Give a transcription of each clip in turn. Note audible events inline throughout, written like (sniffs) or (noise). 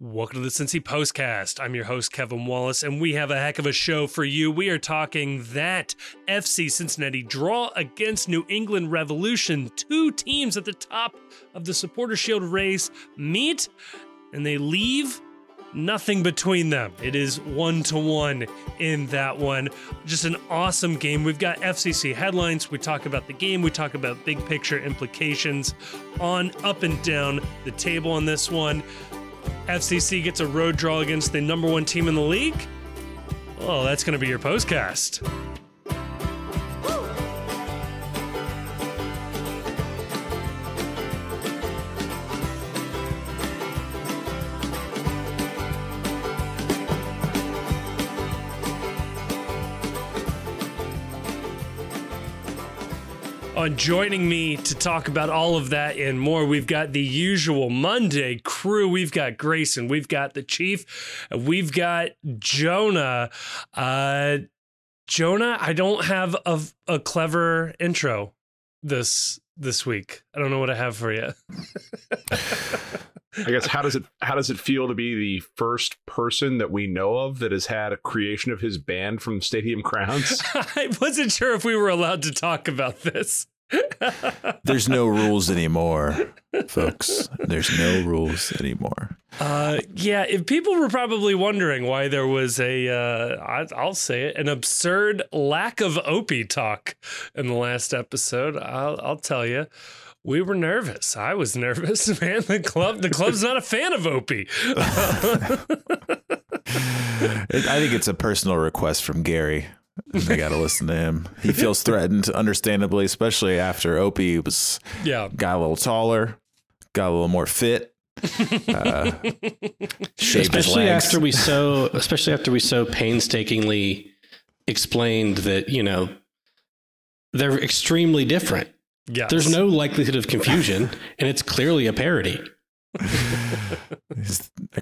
Welcome to the Cincy Postcast. I'm your host, Kevin Wallace, and we have a heck of a show for you. We are talking that FC Cincinnati draw against New England Revolution. Two teams at the top of the Supporter Shield race meet, and they leave nothing between them. It is one to one in that one. Just an awesome game. We've got FCC headlines. We talk about the game. We talk about big picture implications on up and down the table on this one. FCC gets a road draw against the number one team in the league. Oh, that's going to be your postcast. On joining me to talk about all of that and more, we've got the usual Monday crew. We've got Grayson, we've got the Chief, we've got Jonah. Uh, Jonah, I don't have a, a clever intro this this week. I don't know what I have for you. I guess how does it how does it feel to be the first person that we know of that has had a creation of his band from stadium Crowns? (laughs) I wasn't sure if we were allowed to talk about this. There's no rules anymore, folks. There's no rules anymore. Uh, yeah, if people were probably wondering why there was a, uh, I, I'll say it, an absurd lack of Opie talk in the last episode, I'll, I'll tell you we were nervous. I was nervous, (laughs) man. The club, the club's not a fan of Opie. (laughs) I think it's a personal request from Gary. They got to listen to him. He feels threatened, understandably, especially after Opie was yeah got a little taller, got a little more fit. Uh, especially after we so, especially after we so painstakingly explained that you know they're extremely different. Yes. There's no likelihood of confusion, and it's clearly a parody. there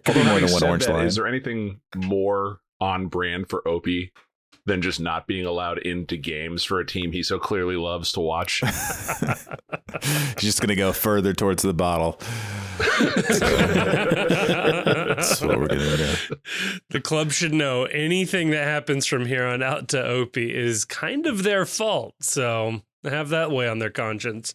could be more than one orange that, line. Is there anything more on brand for Opie than just not being allowed into games for a team he so clearly loves to watch? (laughs) He's just going to go further towards the bottle. That's what we're going to do. The club should know anything that happens from here on out to Opie is kind of their fault. So have that way on their conscience.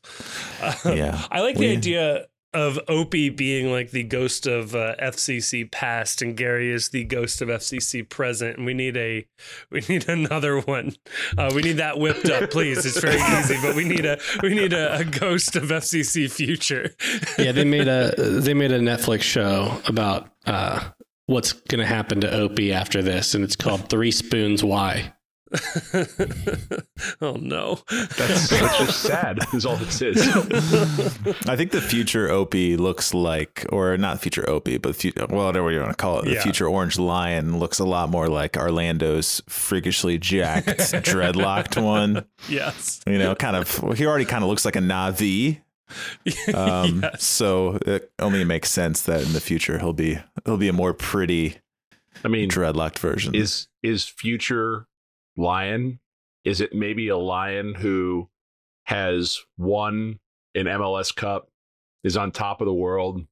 Yeah. (laughs) I like the We- idea of Opie being like the ghost of uh, FCC past, and Gary is the ghost of FCC present. And we need a, we need another one. Uh, we need that whipped up, please. It's very easy, but we need a, we need a, a ghost of FCC future. Yeah, they made a they made a Netflix show about uh, what's going to happen to Opie after this, and it's called Three Spoons Why. (laughs) oh no, That's, that's just sad. Is all this is. I think the future Opie looks like, or not future Opie, but fu- well, whatever you want to call it, the Yeah. future Orange Lion looks a lot more like Orlando's freakishly jacked, (laughs) dreadlocked one. yes, You know, kind of. He already kind of looks like a Navi. (laughs) Um, yes. So it only makes sense that in the future he'll be he'll be a more pretty I mean, dreadlocked version. is is future lion is it maybe a lion who has won an MLS Cup is on top of the world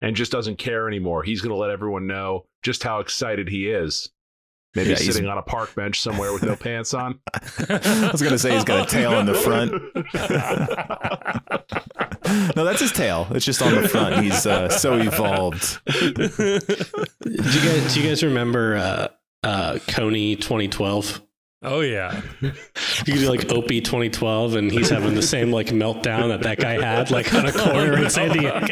and just doesn't care anymore he's going to let everyone know just how excited he is maybe Yeah, he's- sitting on a park bench somewhere with no pants on (laughs) I was gonna say he's got a tail in the front. (laughs) no, that's his tail. It's just on the front. He's uh, so evolved. Do you guys do you guys remember uh, uh, Kony 2012? Oh yeah. (laughs) You could do like Opie 2012, and he's having the same like meltdown that that guy had like on a corner in San Diego. (laughs)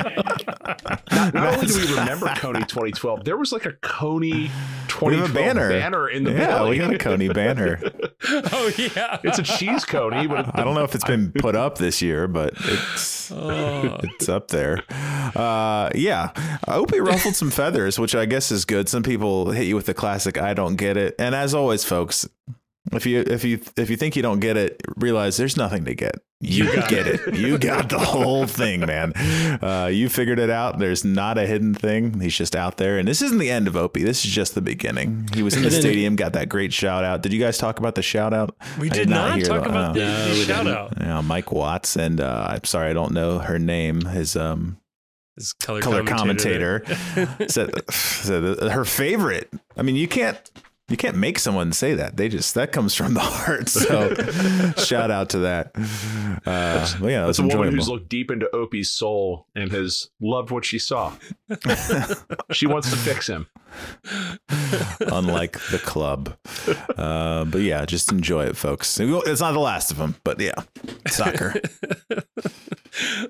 not, not only do we remember Coney 2012 there was like a Coney 2012 We have a banner. banner in the Yeah, building. we got a Coney banner. (laughs) Oh yeah. it's a cheese Coney but I don't know if it's been put up this year, but it's Oh. it's up there. Uh, yeah, Opie ruffled some feathers, which I guess is good. Some people hit you with the classic "I don't get it," and as always, folks, if you if you if you think you don't get it, realize there's nothing to get. You, got get it. You got the whole (laughs) thing, man. Uh, you figured it out. There's not a hidden thing. He's just out there, and this isn't the end of Opie. This is just the beginning. He was in the stadium, got that great shout out. Did you guys talk about the shout out? We I did not hear talk the- about uh, the, No, shout out. yeah, Mike Watts, and uh, I'm sorry, I don't know her name. His um, His color, color commentator, commentator (laughs) said, said her favorite. I mean, you can't you can't make someone say that. They just that comes from the (laughs) heart. So (laughs) shout out to that. Uh, but yeah, That's that's a woman who's looked deep into Opie's soul and has loved what she saw. (laughs) she wants to fix him. unlike the club. Uh, but yeah, just enjoy it, folks. It's not the last of them, but yeah, soccer.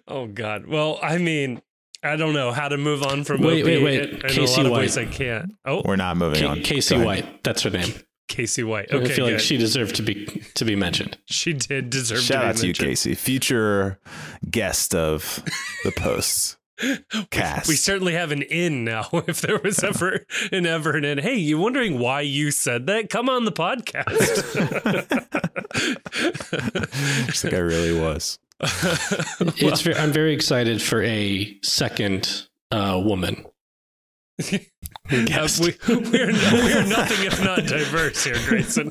oh God. Well, I mean, I don't know how to move on from Wait, Opie wait, wait. In, in Casey a lot of White. ways, I can't. Oh, We're not moving K- on. Casey White, that's her name. Casey White. Okay, I feel like she deserved to be to be mentioned. she did deserve Shout to be out to you. Casey, future guest of the posts (laughs) cast. We certainly have an in now. (laughs) If there was ever an ever an in, hey, you wondering why you said that? Come on the podcast. (laughs) Looks like I really was. (laughs) It's ve- I'm very excited for a second uh, woman. (laughs) Uh, we, (laughs) we, are, we are nothing if not diverse here, Grayson.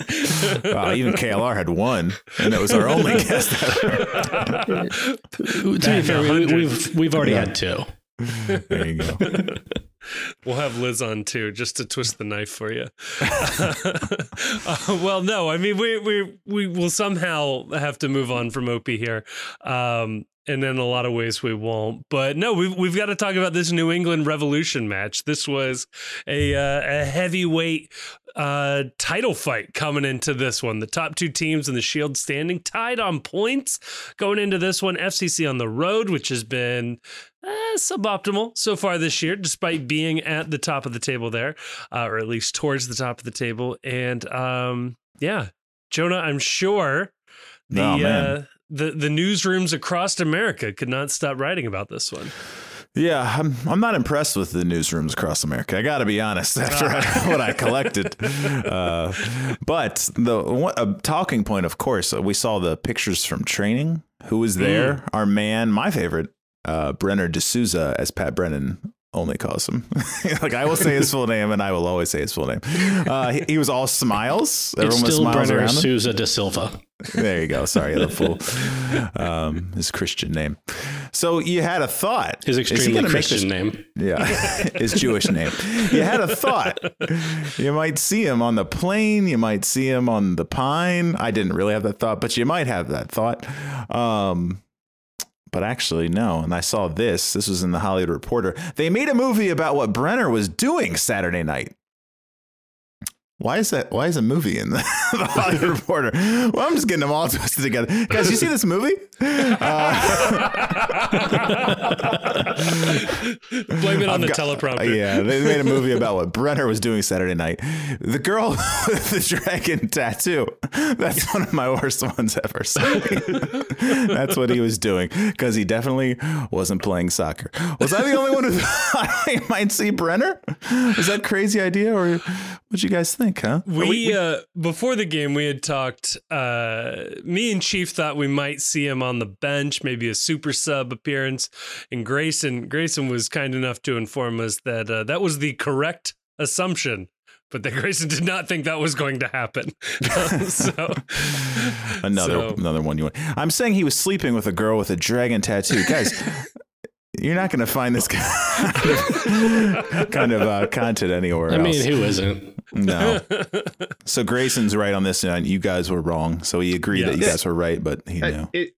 Wow, even KLR had one, and it was our only guest. To be fair, we, we've, we've already had two. There you go. We'll have Liz on too, just to twist the knife for you. (laughs) (laughs) Uh, well, no, I mean we we we will somehow have to move on from Opie here, um, and in a lot of ways we won't. But no, we've we've got to talk about this New England Revolution match. This was a uh, a heavyweight uh, title fight coming into this one. The top two teams in the Shield standing tied on points going into this one. FCC on the road, which has been uh, suboptimal so far this year, despite being at the top of the table there, uh, or at least towards the top of the table. And um, yeah, Jonah, I'm sure the Oh, uh, the the newsrooms across America could not stop writing about this one. Yeah, I'm I'm not impressed with the newsrooms across America. I got to be honest. (laughs) After I, (laughs) what I collected, uh, but the one, a talking point, of course, we saw the pictures from training. Who was there? Our man, my favorite, uh, Brenner D'Souza, as Pat Brennan only calls him. (laughs) like I will say his full name, and I will always say his full name. Uh, he, he was all smiles. It's Everyone was still smiles Brenner. Souza da Silva. There you go. Sorry, the full um, his Christian name. So you had a thought. His extremely Christian name. yeah, (laughs) his Jewish name. You had a thought. You might see him on the plane. You might see him on the pine. I didn't really have that thought, but you might have that thought. Um, but actually, no. And I saw this. This was in the Hollywood Reporter. They made a movie about what Brenner was doing Saturday night. Why is that? Why is a movie in the, (laughs) the Hollywood (laughs) Reporter? Well, I'm just getting them all (laughs) twisted together. Guys, you see this movie? Uh, Blame it on I've the got- teleprompter. Yeah, they made a movie about what Brenner was doing Saturday night. The girl with the dragon tattoo. That's one of my worst ones ever. So that's what he was doing because he definitely wasn't playing soccer. Was I the only one who thought I might see Brenner? Is that a crazy idea, or what you guys think? Huh? We, uh before the game we had talked uh me and Chief thought we might see him on the bench, maybe a super sub appearance. And Grayson Grayson was kind enough to inform us that uh, that was the correct assumption. But that (laughs) Grayson did not think that was going to happen. (laughs) so (laughs) Another so- another one you want. I'm saying he was sleeping with a girl with a dragon tattoo, guys. You're not going to find this kind of, kind of uh, content anywhere I else. mean, who isn't? No. (laughs) So Grayson's right on this, and you guys were wrong. So he agreed that you guys were right, but he knew. It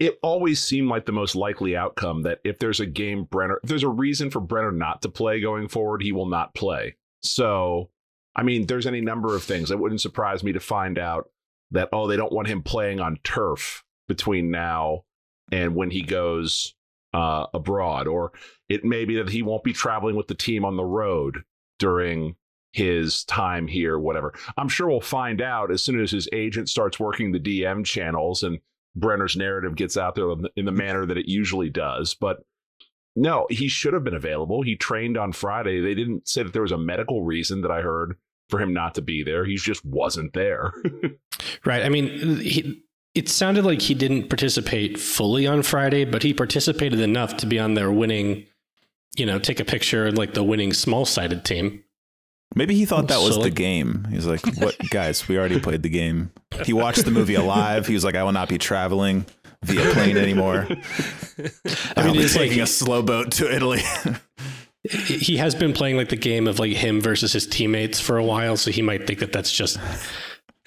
it always seemed like the most likely outcome that if there's a game Brenner, if there's a reason for Brenner not to play going forward, he will not play. So, I mean, there's any number of things. It wouldn't surprise me to find out that oh, they don't want him playing on turf between now and when he goes uh, abroad, or it may be that he won't be traveling with the team on the road during his time here, whatever. I'm sure we'll find out as soon as his agent starts working the DM channels and Brenner's narrative gets out there in the manner that it usually does. But no, he should have been available. He trained on Friday. They didn't say that there was a medical reason that I heard for him not to be there. He just wasn't there. (laughs) Right. I mean, he, it sounded like he didn't participate fully on Friday, but he participated enough to be on their winning, you know, take a picture like the winning small sided team. Maybe he thought that was So, the game. He's like, "What, (laughs) guys? We already played the game." He watched the movie Alive. He was like, "I will not be traveling via plane anymore. (laughs) I mean, it's taking like- a slow boat to Italy. (laughs) he has been playing like the game of like him versus his teammates for a while, so he might think that that's just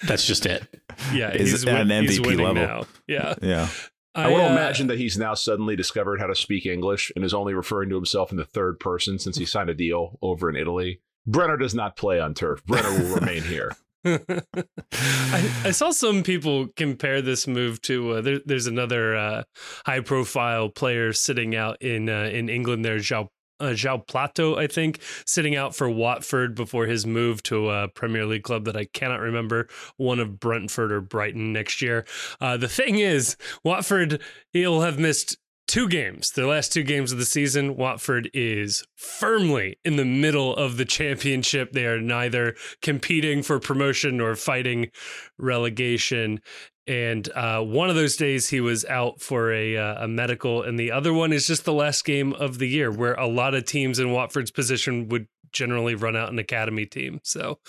that's just it. Yeah, Is he's, at win- an MVP winning level. now. Yeah. yeah. I, want to uh, imagine that he's now suddenly discovered how to speak English and is only referring to himself in the third person since he signed a deal over in Italy. Brenner does not play on turf. Brenner will remain here. (laughs) I, I saw some people compare this move to uh, there, there's another uh, high profile player sitting out in uh, in England there João uh, João Pedro I think sitting out for Watford before his move to a Premier League club that I cannot remember one of Brentford or Brighton next year. Uh, the thing is Watford he'll have missed two games, the last two games of the season, Watford is firmly in the middle of the championship. They are neither competing for promotion nor fighting relegation. And uh, one of those days he was out for a, uh, a medical, and the other one is just the last game of the year, where a lot of teams in Watford's position would generally run out an academy team. So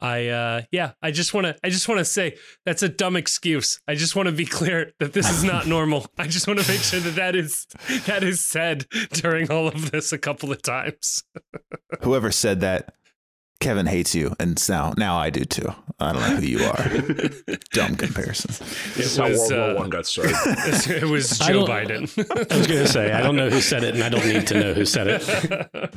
I uh yeah, I just want to I just want to say that's a dumb excuse. I just want to be (laughs) clear that this is not (laughs) normal. I just want to make sure that that is that is said during all of this a couple of times. (laughs) Whoever said that, Kevin hates you, and now now I do too. I don't know who you are. Dumb comparison. This is It how was, World War uh, One got started. it was Joe don't- Biden. I was gonna say I don't know who said it, and I don't need to know who said it.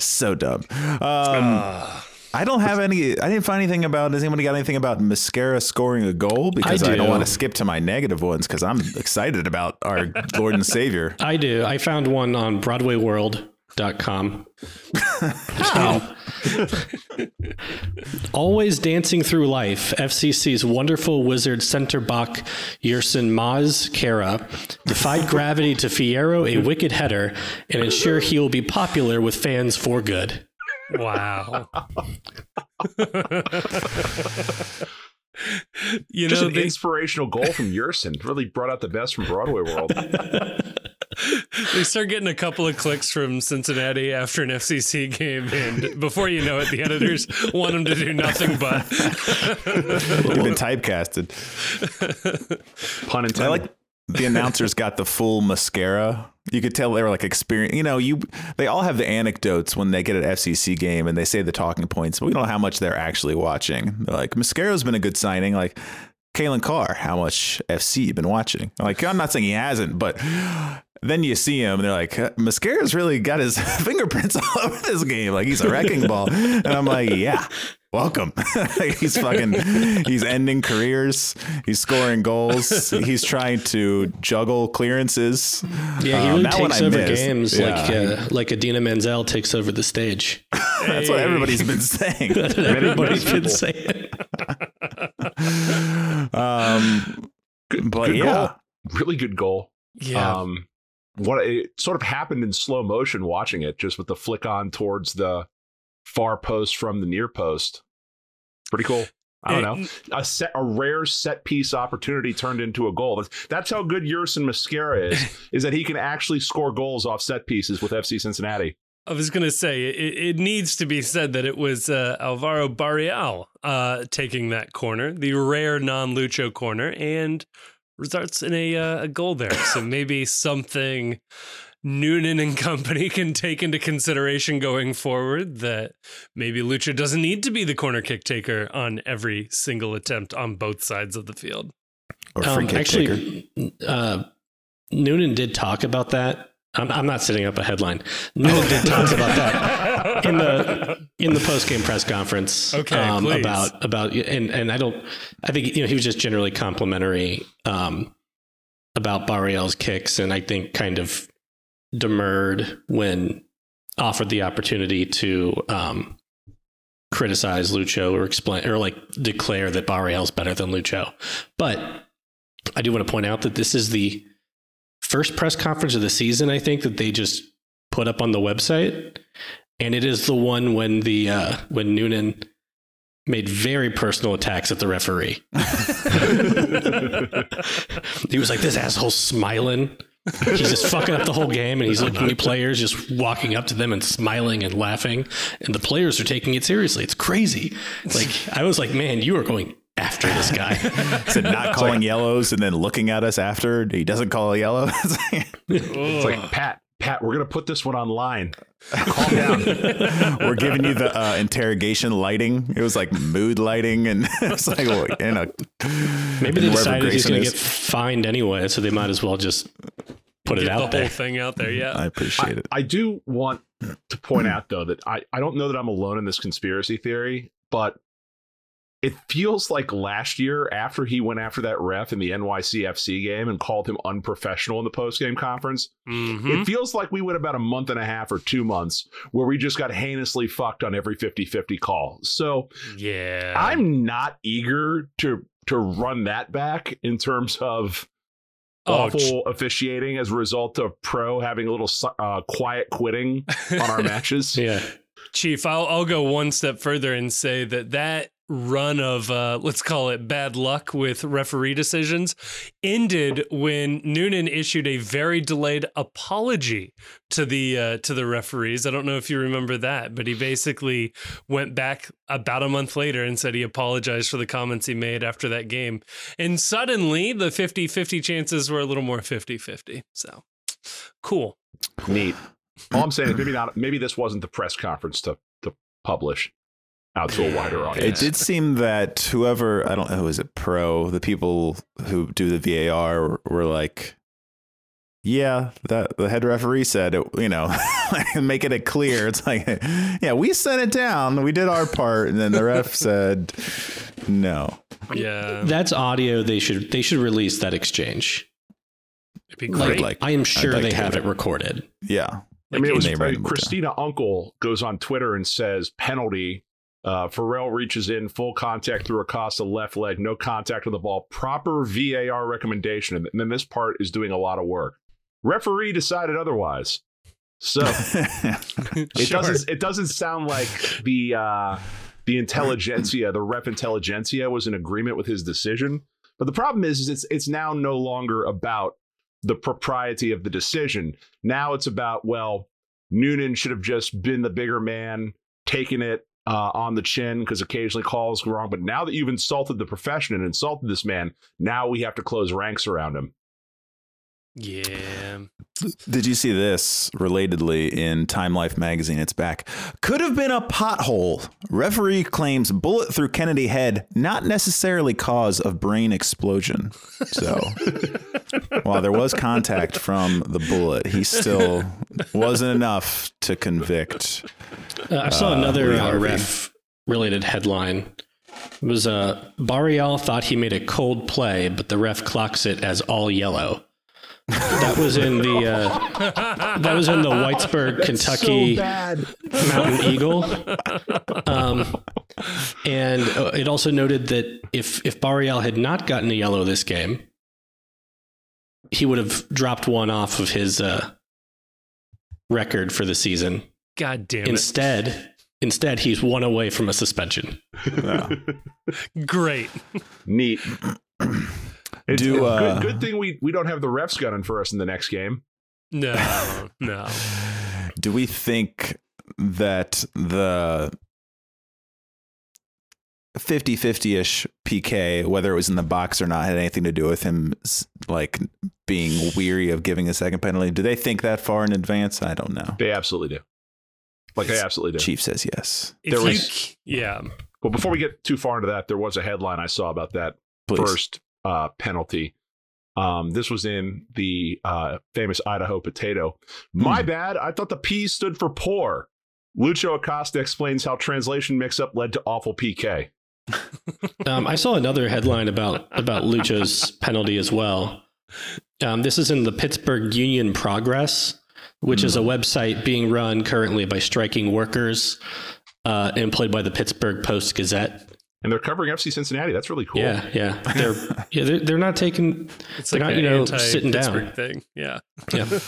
So dumb. Um, Ah. I don't have any. I didn't find anything about. Does anybody got anything about Mosquera scoring a goal? Because I, do. don't want to skip to my negative ones because I'm excited about our (laughs) Lord and Savior. I do. I found one on BroadwayWorld.com. Um, (laughs) always dancing through life, FCC's wonderful wizard center back Yerson Mosquera defied gravity to Fiyero a wicked header and ensure he will be popular with fans for good. Wow. (laughs) you Just know, an they, inspirational goal from Yerson. Really brought out the best from Broadway World. (laughs) (laughs) they start getting a couple of clicks from Cincinnati after an FCC game, and before you know it, the editors want them to do nothing but. You've been typecasted. Pun intended. I like the announcers got the full mascara. You could tell they were like experience. You know, you they all have the anecdotes when they get an FCC game and they say the talking points, but we don't know how much they're actually watching. They're like, Mosquera's been a good signing. Like, Kalen Carr, how much FC you've been watching? Like, I'm not saying he hasn't, but then you see him and they're like, Mosquera's really got his (laughs) fingerprints all over this game. Like, he's a wrecking ball. And I'm like, yeah. Welcome. (laughs) he's fucking he's ending careers. He's scoring goals. He's trying to juggle clearances. Yeah, he Um, really that one takes over missed. games Yeah. like uh, like Idina Menzel takes over the stage. (laughs) That's what everybody's been saying. Everybody's been saying. Um, good, but good yeah. goal. Really good goal. Yeah. Um, what it sort of happened in slow motion watching it, just with the flick on towards the far post from the near post. Pretty cool. I don't know. A set, a rare set piece opportunity turned into a goal. That's, that's how good Yerson Mosquera is. (laughs) is that he can actually score goals off set pieces with FC Cincinnati. I was going to say it, it needs to be said that it was uh, Alvaro Barreal uh, taking that corner, the rare non-Lucho corner, and results in a uh, a goal there. So maybe something Noonan and company (laughs) can take into consideration going forward that maybe Lucho doesn't need to be the corner kick taker on every single attempt on both sides of the field. or free Um, kick taker. actually, uh, Noonan did talk about that. I'm, I'm not setting up a headline. Noonan did talk about that in the in the post game press conference. Okay, um, about about and and I don't. I think you know he was just generally complimentary um, about Barreal's kicks, and I think kind of demurred when offered the opportunity to um, criticize Lucho or explain or like declare that Barreal's better than Lucho. But I do want to point out that this is the first press conference of the season, I think, that they just put up on the website. And it is the one when the uh, when Noonan made very personal attacks at the referee. he was like, This asshole's smiling. He's just fucking up the whole game and he's looking at players just walking up to them and smiling and laughing. And the players are taking it seriously. It's crazy. Like I was like, man, you are going after this guy. (laughs) Said not calling yellows and then looking at us after he doesn't call a yellow. (laughs) It's like Pat, Pat, we're gonna put this one online. Calm (laughs) down. We're giving you the uh, interrogation lighting. It was like mood lighting, and it's like well, in a Maybe they wherever decided he's going to is. get fined anyway, so they might as well just put it out the there. whole thing out there. Yeah. I appreciate it. I do want to point out though that I, I don't know that I'm alone in this conspiracy theory, but it feels like last year after he went after that ref in the NYCFC game and called him unprofessional in the post game conference, Mhm. it feels like we went about a month and a half or two months where we just got heinously fucked on every 50 50 call. So Yeah. I'm not eager to to run that back in terms of Oh, awful officiating as a result of pro having a little uh, quiet quitting on our (laughs) matches. Yeah. Chief, I'll I'll go one step further and say that that run of uh, let's call it bad luck with referee decisions ended when Noonan issued a very delayed apology to the uh, to the referees. I don't know if you remember that, but he basically went back about a month later and said he apologized for the comments he made after that game. And suddenly the 50-50 chances were a little more 50-50. So cool. Neat. All I'm saying is maybe not. Maybe this wasn't the press conference to to publish out to a wider audience. It did seem that whoever I don't know who is it pro the people who do the VAR were, were like, yeah, that the head referee said it. You know, (laughs) making it clear. It's like, yeah, we sent it down, we did our part, and then the ref (laughs) said no. Yeah. That's audio they should they should release that exchange. It'd be great. like- I am sure like they have hear it recorded. Yeah, I mean, it was They write them down. Christina Unkel goes on Twitter and says penalty. Uh, Farrell reaches in, full contact through Acosta left leg, no contact with the ball. Proper VAR recommendation, and then this part is doing a lot of work. Referee decided otherwise. So (laughs) it Sure. doesn't it doesn't sound like the uh the intelligentsia, the rep intelligentsia was in agreement with his decision. But the problem is, is it's it's now no longer about the propriety of the decision. Now it's about, well, Noonan should have just been the bigger man, taking it uh, on the chin because occasionally calls go wrong. But now that you've insulted the profession and insulted this man, now we have to close ranks around him. Yeah. Did you see this relatedly in Time Life magazine? It's back. Could have been a pothole. Referee claims bullet through Kennedy head, not necessarily cause of brain explosion. So, (laughs) while there was contact from the bullet, he still wasn't enough to convict. Uh, I saw Uh, another uh, ref related headline. It was uh, Barreal thought he made a cold play, but the ref clocks it as all yellow. That was in the uh, that was in the Whitesburg, Kentucky bad. Mountain Eagle. Um, and uh, it also noted that if if Barreal had not gotten a yellow this game, he would have dropped one off of his uh, record for the season. God damn it. Instead, instead he's one away from a suspension. Yeah. Great. Neat. It's Do, good, uh, good thing we, we don't have the refs gunning for us in the next game. No, (laughs) no. Do we think that the 50 50 ish PK, whether it was in the box or not, had anything to do with him like being weary of giving a second penalty? Do they think that far in advance? I don't know. They absolutely do. Like they absolutely do. Chief says yes. If There you, was- yeah. But before we get too far into that, there was a headline I saw about that Please. first uh, penalty. Um, this was in the uh, famous Idaho potato. My Hmm. bad. I thought the P stood for poor. Lucho Acosta explains how translation mix-up led to awful PK. (laughs) Um, I saw another headline about about Lucho's penalty as well. Um, this is in the Pittsburgh Union Progress, which is a website being run currently by striking workers, uh, employed by the Pittsburgh Post Gazette. And they're covering FC Cincinnati. That's really cool. Yeah, yeah, they're yeah they're, they're not taking (laughs) It's They're like not, you know, sitting down. anti-Pittsburgh thing. Yeah. Yeah.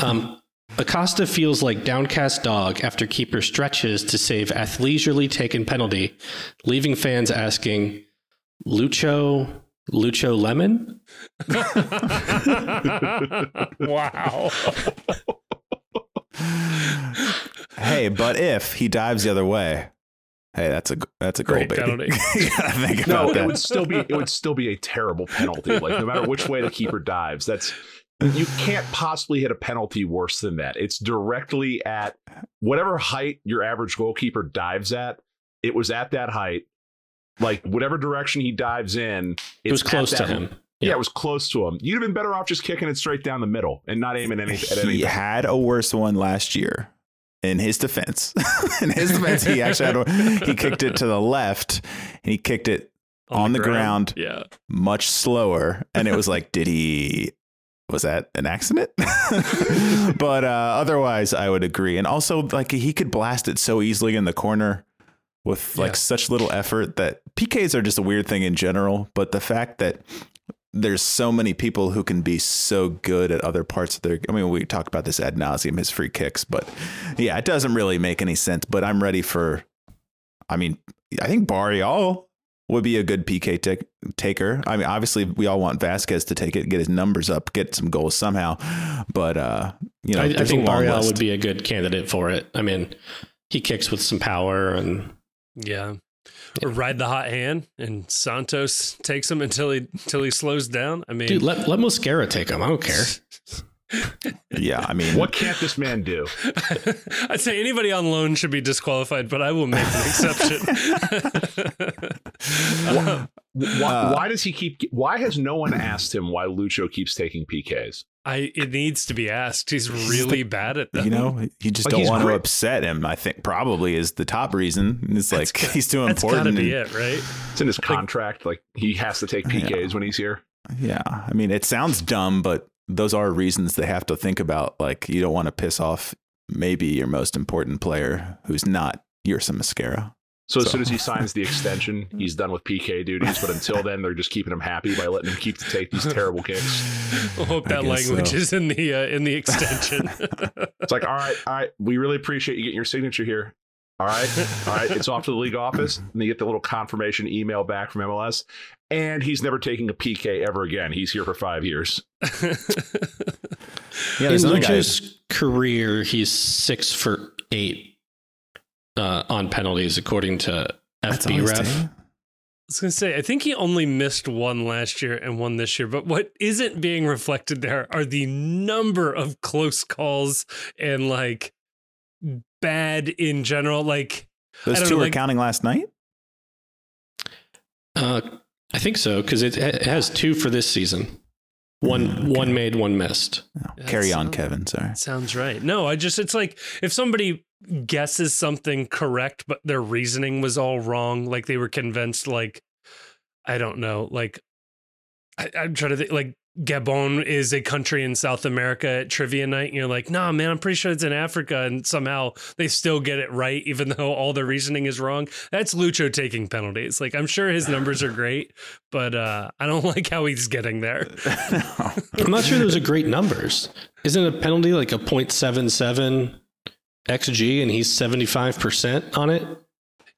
Um, Acosta feels like downcast dog after keeper stretches to save athleisurely taken penalty, leaving fans asking, Lucho, Lucho Lemon? (laughs) wow. Hey, but if he dives the other way, Hey, that's a that's a goal, Great baby. penalty. (laughs) you think No, about it that. would still be it would still be a terrible penalty. Like no matter which way the keeper dives, that's you can't possibly hit a penalty worse than that. It's directly at whatever height your average goalkeeper dives at. It was at that height. Like whatever direction he dives in, it's It was close to that- him. Yeah. it was close to him. You'd have been better off just kicking it straight down the middle and not aiming any, at he had a worse one last year. In his defense, (laughs) in his (laughs) defense, he actually had a, he kicked it to the left, and he kicked it on the ground. Yeah. much slower, and it was like, did he? Was that an accident? (laughs) but uh, otherwise, I would agree. And also, like he could blast it so easily in the corner with like Yeah. such little effort that PKs are just a weird thing in general. But the fact that there's so many people who can be so good at other parts of their. I mean, we talk about this ad nauseum, his free kicks, but yeah, it doesn't really make any sense. But I'm ready for. I mean, I think Barreal would be a good PK take, taker. I mean, obviously, we all want Vazquez to take it, get his numbers up, get some goals somehow. But uh, you know, I, I think a long Barreal would be a good candidate for it. I mean, he kicks with some power, and Yeah. Or ride the hot hand and Santos takes him until he until he slows down. I mean dude, let let Mosquera take him. I don't care. (laughs) Yeah, I mean, What can't this man do? (laughs) I'd say anybody on loan should be disqualified, but I will make an exception. (laughs) Why, Uh, why does he keep? Why has no one asked him why Lucho keeps taking PKs? I it needs to be asked. He's really bad at that. you know, you just Like, don't he's want to upset him. I think probably is the top reason. It's like got- he's too that's important. gotta be it, right? It's in his contract. Like he has to take PKs when he's here. Yeah, I mean, it sounds dumb, but those are reasons they have to think about. Like, you don't want to piss off maybe your most important player who's not Yerson Mosquera. So as soon as he signs the extension, (laughs) he's done with PK duties. But until then, they're just keeping him happy by letting him keep to take these terrible kicks. (laughs) I hope that guess language so. is in the uh, in the extension. (laughs) It's like, all right, all right, we really appreciate you getting your signature here. All right, all right, it's off to the league office, and they get the little confirmation email back from MLS. And he's never taking a PK ever again. He's here for five years. Yeah, In there's another career, he's six for eight uh, on penalties, according to That's FB Ref. taking? I was gonna say, I think he only missed one last year and one this year. But what isn't being reflected there are the number of close calls and like bad in general. Like I Those don't two know, were like- counting last night. Uh, I think so because it, it has two for this season. One Mm, okay. one made, one missed. No, That carry on, sounds- Kevin. Sorry. sounds right. No, I just it's like if somebody guesses something correct, but their reasoning was all wrong. Like they were convinced, like I don't know, like I, I'm trying to think, like Gabon is a country in South America at trivia night, and you're like, nah, man, I'm pretty sure it's in Africa, and somehow they still get it right, even (laughs) though all the reasoning is wrong. That's Lucho taking penalties. Like I'm sure his numbers are great, but uh, I don't (laughs) like how he's getting there. (laughs) I'm not sure those are great numbers. Isn't a penalty like a .77 xg and he's 75% on it?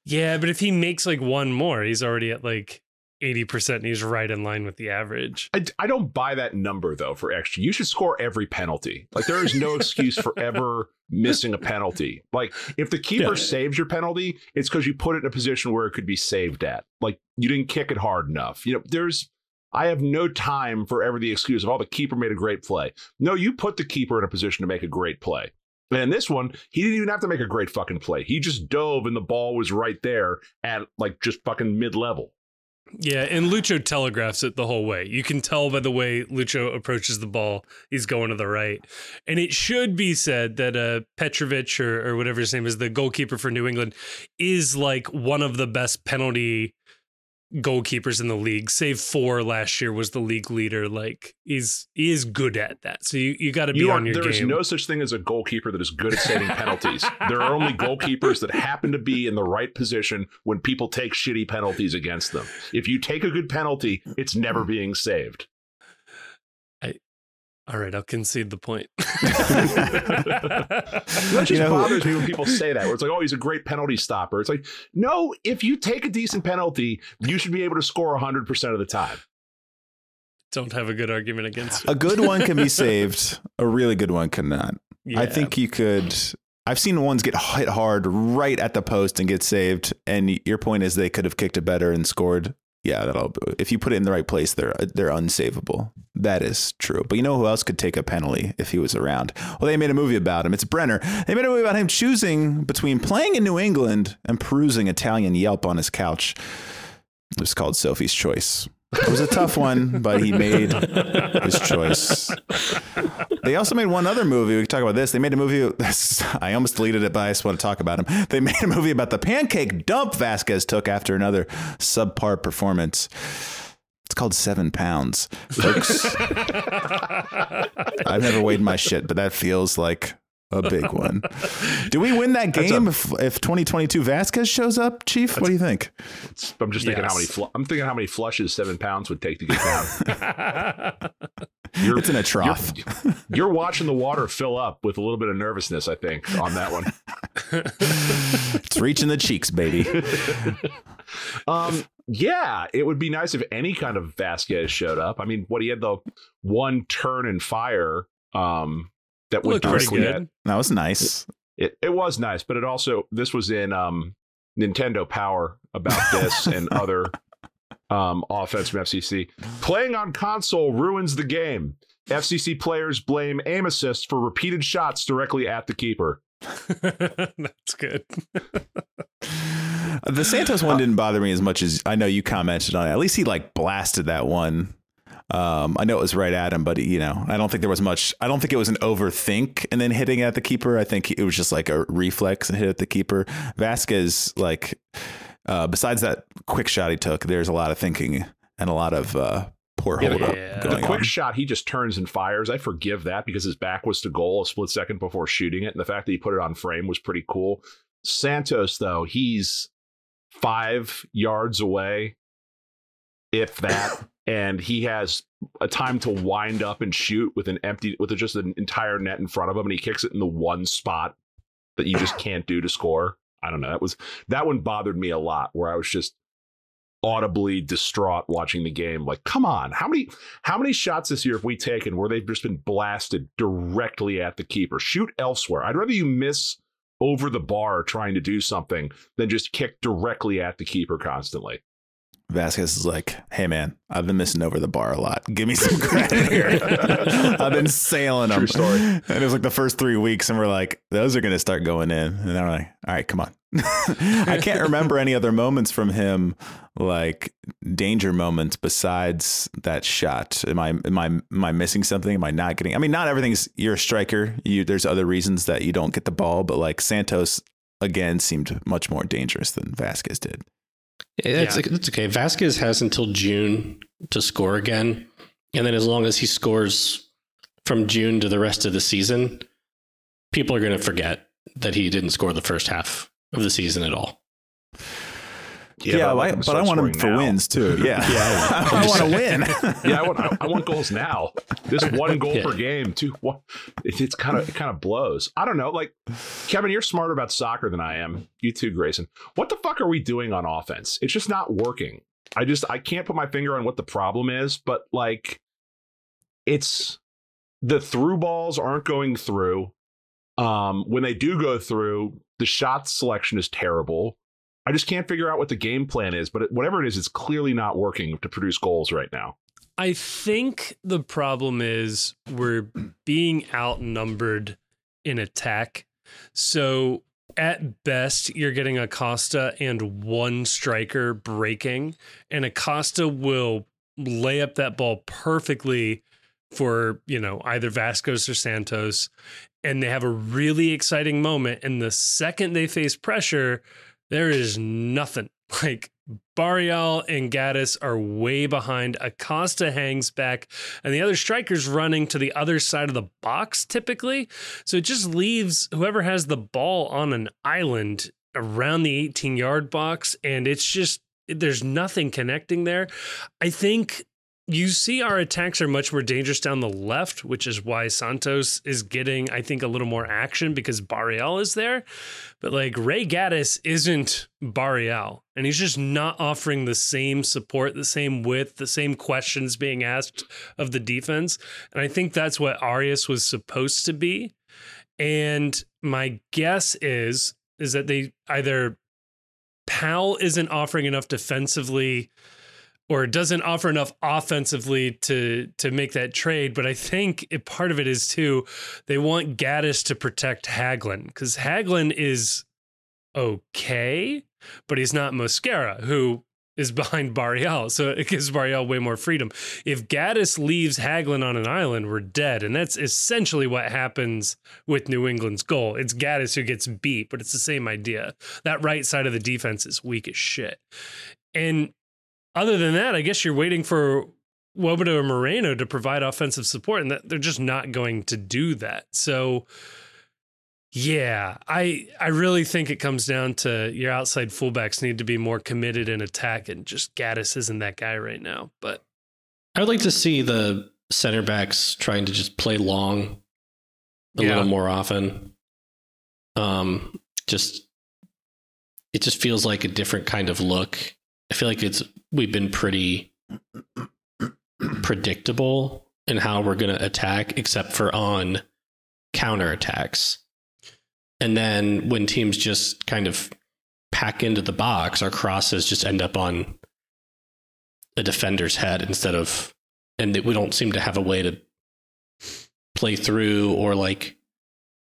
Yeah, but if he makes like one more, he's already at like 80% and he's right in line with the average. I, I don't buy that number though for XG. You should score every penalty. Like there is no excuse for (laughs) ever missing a penalty. Like if the keeper Yeah. saves your penalty, it's because you put it in a position where it could be saved at. Like you didn't kick it hard enough. You know, there's I have no time for ever the excuse of, oh, the keeper made a great play. No, you put the keeper in a position to make a great play. And this one, he didn't even have to make a great fucking play. He just dove and the ball was right there at like just fucking mid level. Yeah, and Lucho telegraphs it the whole way. You can tell by the way Lucho approaches the ball, he's going to the right. And it should be said that uh, Petrovic, or, or whatever his name is, the goalkeeper for New England, is like one of the best penalty goalkeepers in the league. Save four last year was the league leader. Like he's he is good at that. So you, you got to be You are, on your there game. There is no such thing as a goalkeeper that is good at saving penalties. There are only goalkeepers that happen to be in the right position when people take shitty penalties against them. If you take a good penalty, it's never being saved. All right, I'll concede the point. (laughs) That just You know- bothers me when people say that. Where it's like, oh, he's a great penalty stopper. It's like, no, if you take a decent penalty, you should be able to score 100% of the time. Don't have a good argument against it. a good one can be (laughs) saved. A really good one cannot. I think you could. I've seen ones get hit hard right at the post and get saved. And your point is they could have kicked it better and scored. Yeah, that'll. If you put it in the right place, they're they're unsavable. That is true. But you know who else could take a penalty if he was around? Well, they made a movie about him. It's Brenner. They made a movie about him choosing between playing in New England and perusing Italian Yelp on his couch. It was called Sophie's Choice. It was a tough one, but he made his choice. They also made one other movie. We can talk about this. They made a movie. (laughs) I almost deleted it, but I just want to talk about him. They made a movie about the pancake dump Vazquez took after another subpar performance. It's called Seven Pounds, folks. (laughs) I've never weighed my shit, but that feels like a big one. (laughs) Do we win that game a, if, if 2022 Vazquez shows up, Chief? What do you think? I'm just thinking yes. how many. Fl- I'm thinking how many flushes seven pounds would take to get down. (laughs) you're, it's in a trough. You're, (laughs) you're, watching the water fill up with a little bit of nervousness, I think, on that one. it's reaching the cheeks, baby. um, yeah, it would be nice if any kind of Vazquez showed up. I mean, what he had the one turn and fire um, that would pretty good. That was nice. It, it was nice, but it also this was in um, Nintendo Power about this (laughs) and other um, offense from FCC. Playing on console ruins the game. FCC players blame aim assist for repeated shots directly at the keeper. (laughs) That's good. the Santos one didn't bother me as much as I know you commented on it. At least he like blasted that one um, I know it was right at him, but you know, I don't think there was much. I don't think it was an overthink and then hitting at the keeper. I think it was just like a reflex and hit at the keeper. Vazquez, like, uh, besides that quick shot he took, there's a lot of thinking and a lot of uh, poor hold up. Yeah. the quick on. shot, he just turns and fires. I forgive that because his back was to goal a split second before shooting it, and the fact that he put it on frame was pretty cool. Santos, though, he's five yards away, if that (coughs) (coughs) and he has a time to wind up and shoot with an empty with just an entire net in front of him and he kicks it in the one spot that you just can't do to score. I don't know. That was that one bothered me a lot where i was just audibly distraught watching the game. Like come on. How many how many shots this year have we taken where they've just been blasted directly at the keeper? Shoot elsewhere. I'd rather you miss over the bar trying to do something than just kick directly at the keeper constantly Vazquez is like, "Hey man, I've been missing over the bar a lot. Give me some credit here. (laughs) I've been sailing True them." story. (laughs) And it was like the first three weeks, and we're like, "Those are going to start going in." And I'm like, "All right, come on." (laughs) I can't remember any other moments from him, like danger moments besides that shot. Am I am I am I missing something? Am I not getting? I mean, not everything's. You're a striker. You there's other reasons that you don't get the ball, but like Santos again seemed much more dangerous than Vazquez did. It's, yeah. it's okay. Vazquez has until June to score again. And then as long as he scores from June to the rest of the season, people are going to forget that he didn't score the first half of the season at all. Yeah, yeah but, I, but I want him for now. wins too. (laughs) Yeah, (laughs) (laughs) yeah. I, want to win. yeah, I want, I, I, want goals now. This one goal yeah. per game, two. It, it's kind of it kind of blows. I don't know. Like Kevin, you're smarter about soccer than I am. You too, Grayson. What the fuck are we doing on offense? It's just not working. I just I can't put my finger on what the problem is, but like, it's the through balls aren't going through. Um, when they do go through, the shot selection is terrible. I just can't figure out what the game plan is, but whatever it is, it's clearly not working to produce goals right now. I think the problem is we're being outnumbered in attack. So at best, you're getting Acosta and one striker breaking, and Acosta will lay up that ball perfectly for, you know, either Vazquez or Santos. And they have a really exciting moment. And the second they face pressure, there is nothing. (laughs) Like Barreal and Gaddis are way behind. Acosta hangs back, and the other striker's running to the other side of the box typically. So it just leaves whoever has the ball on an island around the 18 yard box, and it's just there's nothing connecting there. I think you see our attacks are much more dangerous down the left, which is why Santos is getting, I think, a little more action because Barreal is there. But like Ray Gaddis isn't Barreal, and he's just not offering the same support, the same width, the same questions being asked of the defense. And I think that's what Arias was supposed to be. And my guess is is that they either Powell isn't offering enough defensively or doesn't offer enough offensively to to make that trade. But I think it, part of it is too they want Gaddis to protect Hagglund because Hagglund is okay, but he's not Mosquera, who is behind Barreal. So it gives Barreal way more freedom. If Gaddis leaves Hagglund on an island, we're dead. And that's essentially what happens with New England's goal. It's Gaddis who gets beat, but it's the same idea. That right side of the defense is weak as shit. And other than that, I guess you're waiting for Nwobodo or Moreno to provide offensive support, and that they're just not going to do that. So yeah, I I really think it comes down to your outside fullbacks need to be more committed in attack, and just Gaddis isn't that guy right now. But I would like to see the center backs trying to just play long a Yeah. little more often. Um, just it just feels like a different kind of look. I feel like it's we've been pretty predictable in how we're going to attack, except for on counterattacks. And then when teams just kind of pack into the box, our crosses just end up on a defender's head instead of, and we don't seem to have a way to play through or like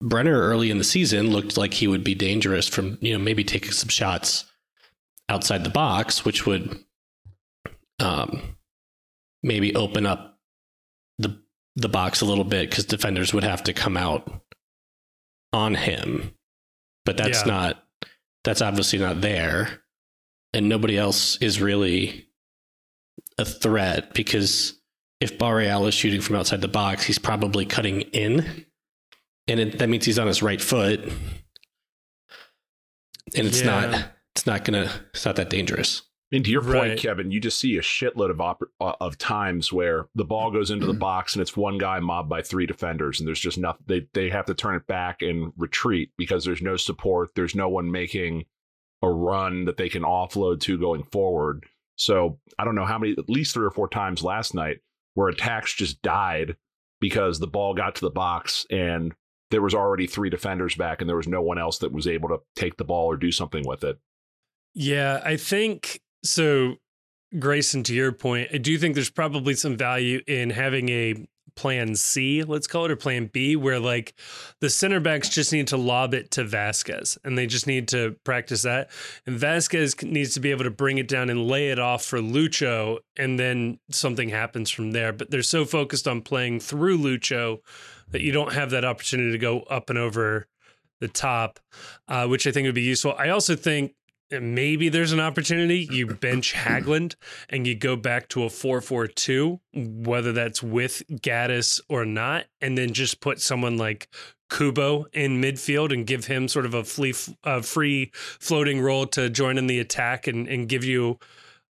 Brenner early in the season looked like he would be dangerous from, you know, maybe taking some shots outside the box, which would um, maybe open up the the box a little bit because defenders would have to come out on him. But that's Yeah. not that's obviously not there. And nobody else is really a threat because if Barreal is shooting from outside the box, he's probably cutting in. And it, that means he's on his right foot. And it's Yeah. not it's not gonna it's not that dangerous. And to your point, Right. Kevin, you just see a shitload of op- uh, of times where the ball goes into the (clears throat) box and it's one guy mobbed by three defenders, and there's just nothing. They they have to turn it back and retreat because there's no support. There's no one making a run that they can offload to going forward. So I don't know how many, at least three or four times last night, where attacks just died because the ball got to the box and there was already three defenders back, and there was no one else that was able to take the ball or do something with it. Yeah, I think so. Grayson, to your point, I do think there's probably some value in having a plan C, let's call it, or plan B, where like the center backs just need to lob it to Vazquez and they just need to practice that. And Vazquez needs to be able to bring it down and lay it off for Lucho, and then something happens from there. But they're so focused on playing through Lucho that you don't have that opportunity to go up and over the top, uh, which I think would be useful. I also think maybe there's an opportunity. You bench Hagglund and you go back to a 4-4-2 whether that's with Gaddis or not and then just put someone like Kubo in midfield and give him sort of a free, free floating role to join in the attack and, and give you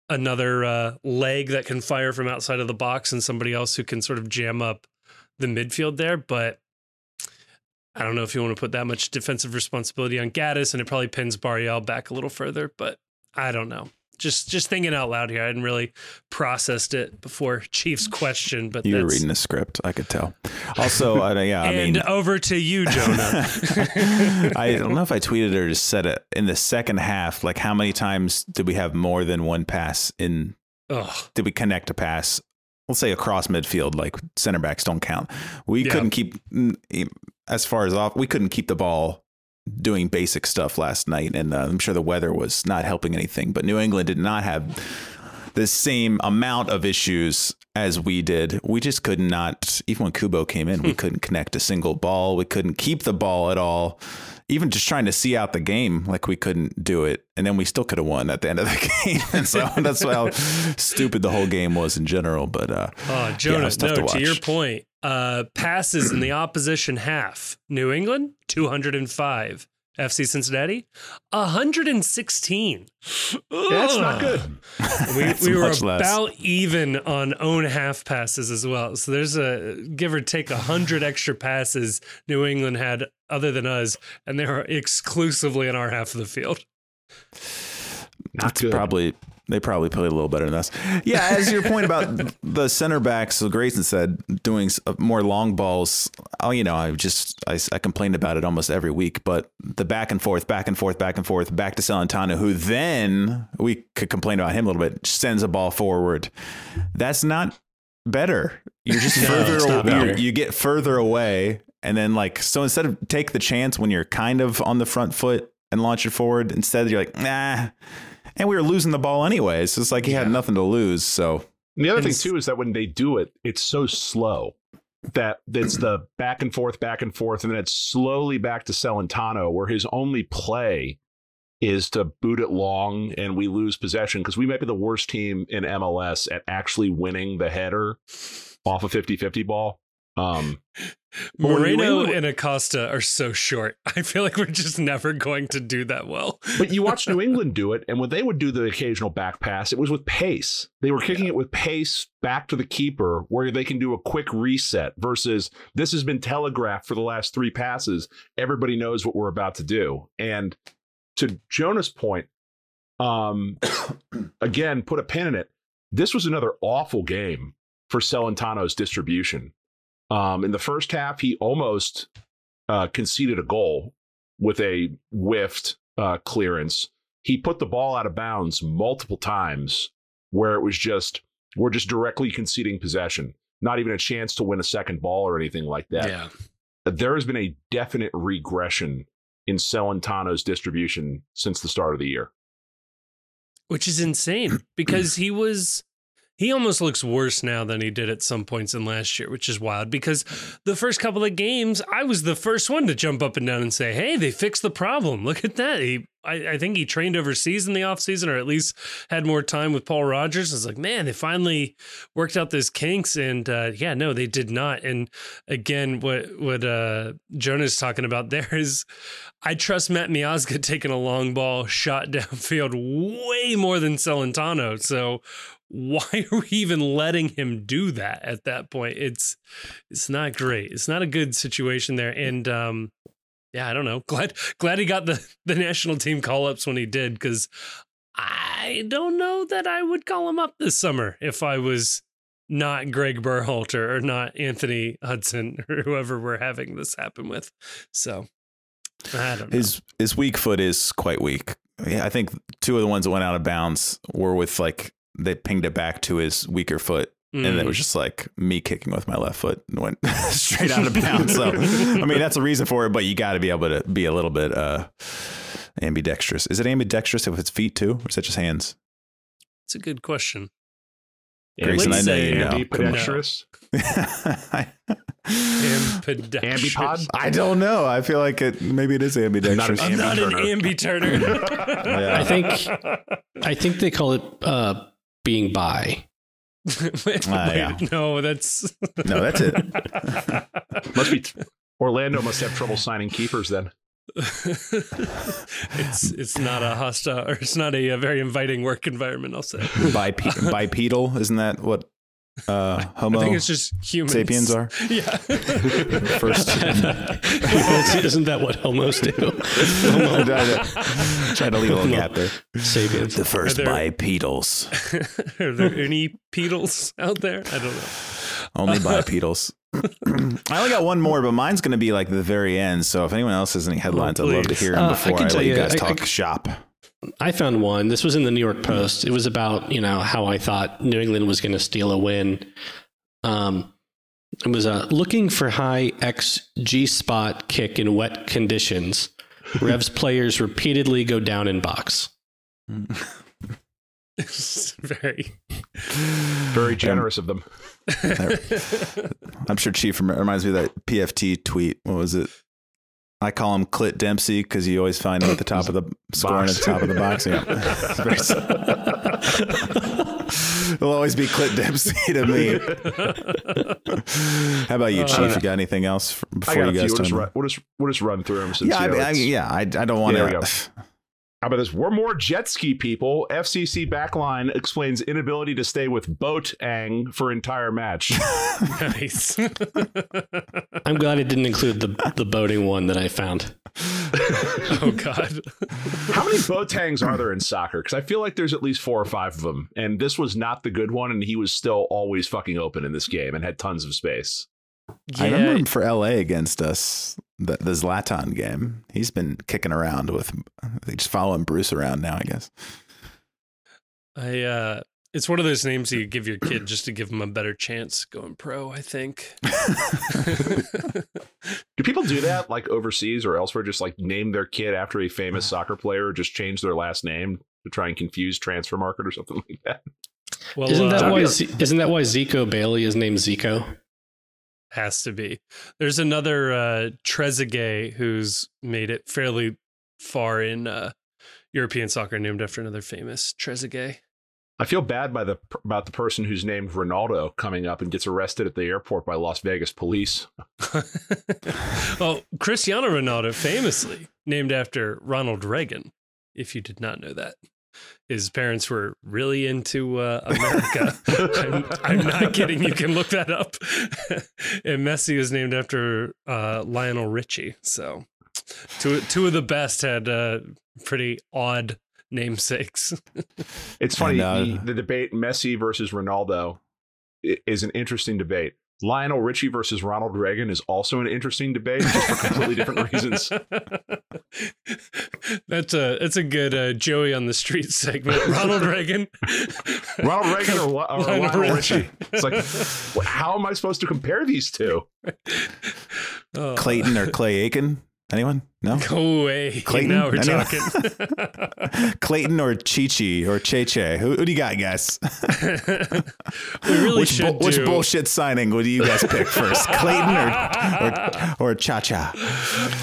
another uh, leg that can fire from outside of the box and somebody else who can sort of jam up the midfield there. But I don't know if you want to put that much defensive responsibility on Gaddis, and it probably pins Barreal back a little further. But I don't know. Just just thinking out loud here. I hadn't really processed it before Chief's question, but You were reading the script. I could tell. Also, uh, yeah, I and mean, over to you, Jonah. (laughs) (laughs) I don't know if I tweeted or just said it in the second half. Like, how many times did we have more than one pass in? Ugh. Did we connect a pass? Let's say across midfield, like center backs don't count. We Yeah. couldn't keep, mm, as far as off, we couldn't keep the ball doing basic stuff last night. And uh, I'm sure the weather was not helping anything. But New England did not have the same amount of issues as we did. We just could not, even when Kubo came in, we couldn't connect a single ball. We couldn't keep the ball at all. Even just trying to see out the game, like we couldn't do it. And then we still could have won at the end of the (laughs) game. and so that's how (laughs) stupid the whole game was in general. But uh, Oh, Jonah, was tough no, to to, your point, uh, passes in the (clears throat) opposition half. New England, 205. FC Cincinnati, 116. That's not good. (laughs) We, That's we were much less. about even on own half passes as well. So there's a give or take 100 extra passes New England had other than us, and they were exclusively in our half of the field. Not It's good. probably they probably played a little better than us. Yeah, as your point about (laughs) the center backs, so Grayson said doing uh, more long balls. Oh, you know, I just I, I complained about it almost every week, but the back and forth, back and forth, back and forth, back to Celentano, who then we could complain about him a little bit, sends a ball forward. That's not better. You're just (laughs) No, further. it's not you better. you get further away, and then like so instead of take the chance when you're kind of on the front foot and launch it forward, instead you're like nah. And we were losing the ball anyways. It's like he had nothing to lose. So And the other And thing too is that when they do it, it's so slow that it's the back and forth, back and forth, and then it's slowly back to Celentano, where his only play is to boot it long and we lose possession because we might be the worst team in MLS at actually winning the header off a 50-50 ball. Um, But when New Moreno and Acosta are so short. (laughs) I feel like we're just never going to do that well. but you watch New (laughs) England do it, and when they would do the occasional back pass, it was with pace. They were kicking it with pace back to the keeper, where they can do a quick reset. Versus this has been telegraphed for the last three passes. Everybody knows what we're about to do. And to Jonah's point, um, (coughs) again, put a pin in it. This was another awful game for Celentano's distribution. Um, in the first half, he almost uh, conceded a goal with a whiffed uh, clearance. He put the ball out of bounds multiple times where it was just, we're just directly conceding possession, not even a chance to win a second ball or anything like that. Yeah. There has been a definite regression in Celentano's distribution since the start of the year. Which is insane because he was he almost looks worse now than he did at some points in last year, which is wild because the first couple of games, I was the first one to jump up and down and say, Hey, they fixed the problem. Look at that. He I, I think he trained overseas in the offseason or at least had more time with Paul Rogers. I was like, man, they finally worked out those kinks. And uh, yeah, no, they did not. And again, what what uh Jonah's talking about there is I trust Matt Miazga (laughs) taking a long ball shot downfield way more than Celentano. So why (laughs) are we even letting him do that at that point? It's it's not great. It's not a good situation there. And um yeah, I don't know. (laughs) Glad glad he got the the national team call ups when he did because I don't know that I would call him up this summer if I was not Greg Berhalter or not Anthony Hudson (laughs) or whoever we're having this happen with. So I don't know. his his weak foot is quite weak. Yeah, I think two of the ones that went out of bounds were with like they pinged it back to his weaker foot. And it Mm. was just like me kicking with my left foot and went (laughs) straight out of (laughs) bounds. So, I mean, that's a reason for it, but you got to be able to be a little bit uh, ambidextrous. Is it ambidextrous if it's feet too, or is that just hands? It's a good question. Grayson, I know you know. Ambidextrous. (laughs) Ambidextrous. Ambipod? I don't know. I feel like it. Maybe it is ambidextrous. I'm not an Ambi-turner. ambi-turner. Yeah. I think I think they call it uh, being bi. Wait, (laughs) Ah, wait, yeah. No, that's (laughs) no, that's it. Must be. (laughs) Orlando must have trouble signing keepers then. it's it's not a hostile or it's not a, a very inviting work environment. I'll say. Bipe- bipedal, isn't that what uh, Homo I think it's just humans. sapiens are? (laughs) Yeah. (laughs) First, (laughs) Isn't that what homos do? trying to leave a little gap there. Sapiens. The first Are there- bipedals, Are there any pedals out there? I don't know. only bipedals. (clears throat) I only got one more, but mine's going to be like the very end. So if anyone else has any headlines, Oh, I'd love to hear them Uh, before can I, let you you, guys I- talk I- shop. I found one. This was in the New York Post. It was about you know how I thought New England was going to steal a win. Um, it was uh, looking for high X G spot kick in wet conditions. (laughs) Revs players repeatedly go down in box. It's (laughs) very. Very generous of them. (laughs) I'm sure Chief reminds me of that PFT tweet. What was it? I call him Clit Dempsey because you always find him at the top of the scoring at the top of the box. Yeah. (laughs) It'll (laughs) always be Clit Dempsey (laughs) to me. How about you, uh, Chief? You got anything else I before you a few. guys We'll just, run, we'll, just, we'll just run through them. Since, Yeah, I, you know, mean, I, yeah, I, I don't want Yeah, to. Go. How about this? We're more jet ski people. FCC backline explains inability to stay with Boateng for entire match. (laughs) nice. (laughs) I'm glad it didn't include the the boating one that I found. (laughs) oh God. How many Boatengs are there in soccer? Because I feel like there's at least four or five of them, and this was not the good one, and he was still always fucking open in this game and had tons of space. I remember him for LA against us, the, the Zlatan game. He's been kicking around with, they just following Bruce around now, I guess. I uh it's one of those names you give your kid just to give him a better chance going pro, I think. (laughs) Do people do that like overseas or elsewhere? Just like name their kid after a famous (sighs) soccer player, or just change their last name to try and confuse transfer market or something like that? well, isn't that uh, why? Z- Isn't that why Zico Bailey is named Zico? Has to be. There's another uh Trezeguet who's made it fairly far in uh European soccer named after another famous Trezeguet. I feel bad by the about the person who's named Ronaldo coming up and gets arrested at the airport by Las Vegas police. (laughs) (laughs) well, Cristiano Ronaldo famously named after Ronald Reagan, if you did not know that. His parents were really into uh, America. (laughs) I'm, I'm not kidding. You can look that up. (laughs) and Messi is named after uh, Lionel Richie. So, two two of the best had uh, pretty odd namesakes. (laughs) It's funny. And, uh, the, the debate Messi versus Ronaldo is an interesting debate. Lionel Richie versus Ronald Reagan is also an interesting debate, just for completely different reasons. (laughs) that's a that's a good uh, Joey on the street segment. (laughs) Ronald Reagan, Ronald Reagan or, or Lionel Lionel Richie. Richie? It's like, (laughs) how am I supposed to compare these two? Oh, Clayton or Clay Aiken? Anyone? No? (laughs) Go away. Clayton? Now we're Anyone? talking. (laughs) Clayton or Chichi or Cheche? Who, who do you got, guys? (laughs) we really which, should bu- which do. bullshit signing would you guys pick first? Clayton or or, or Cha Cha?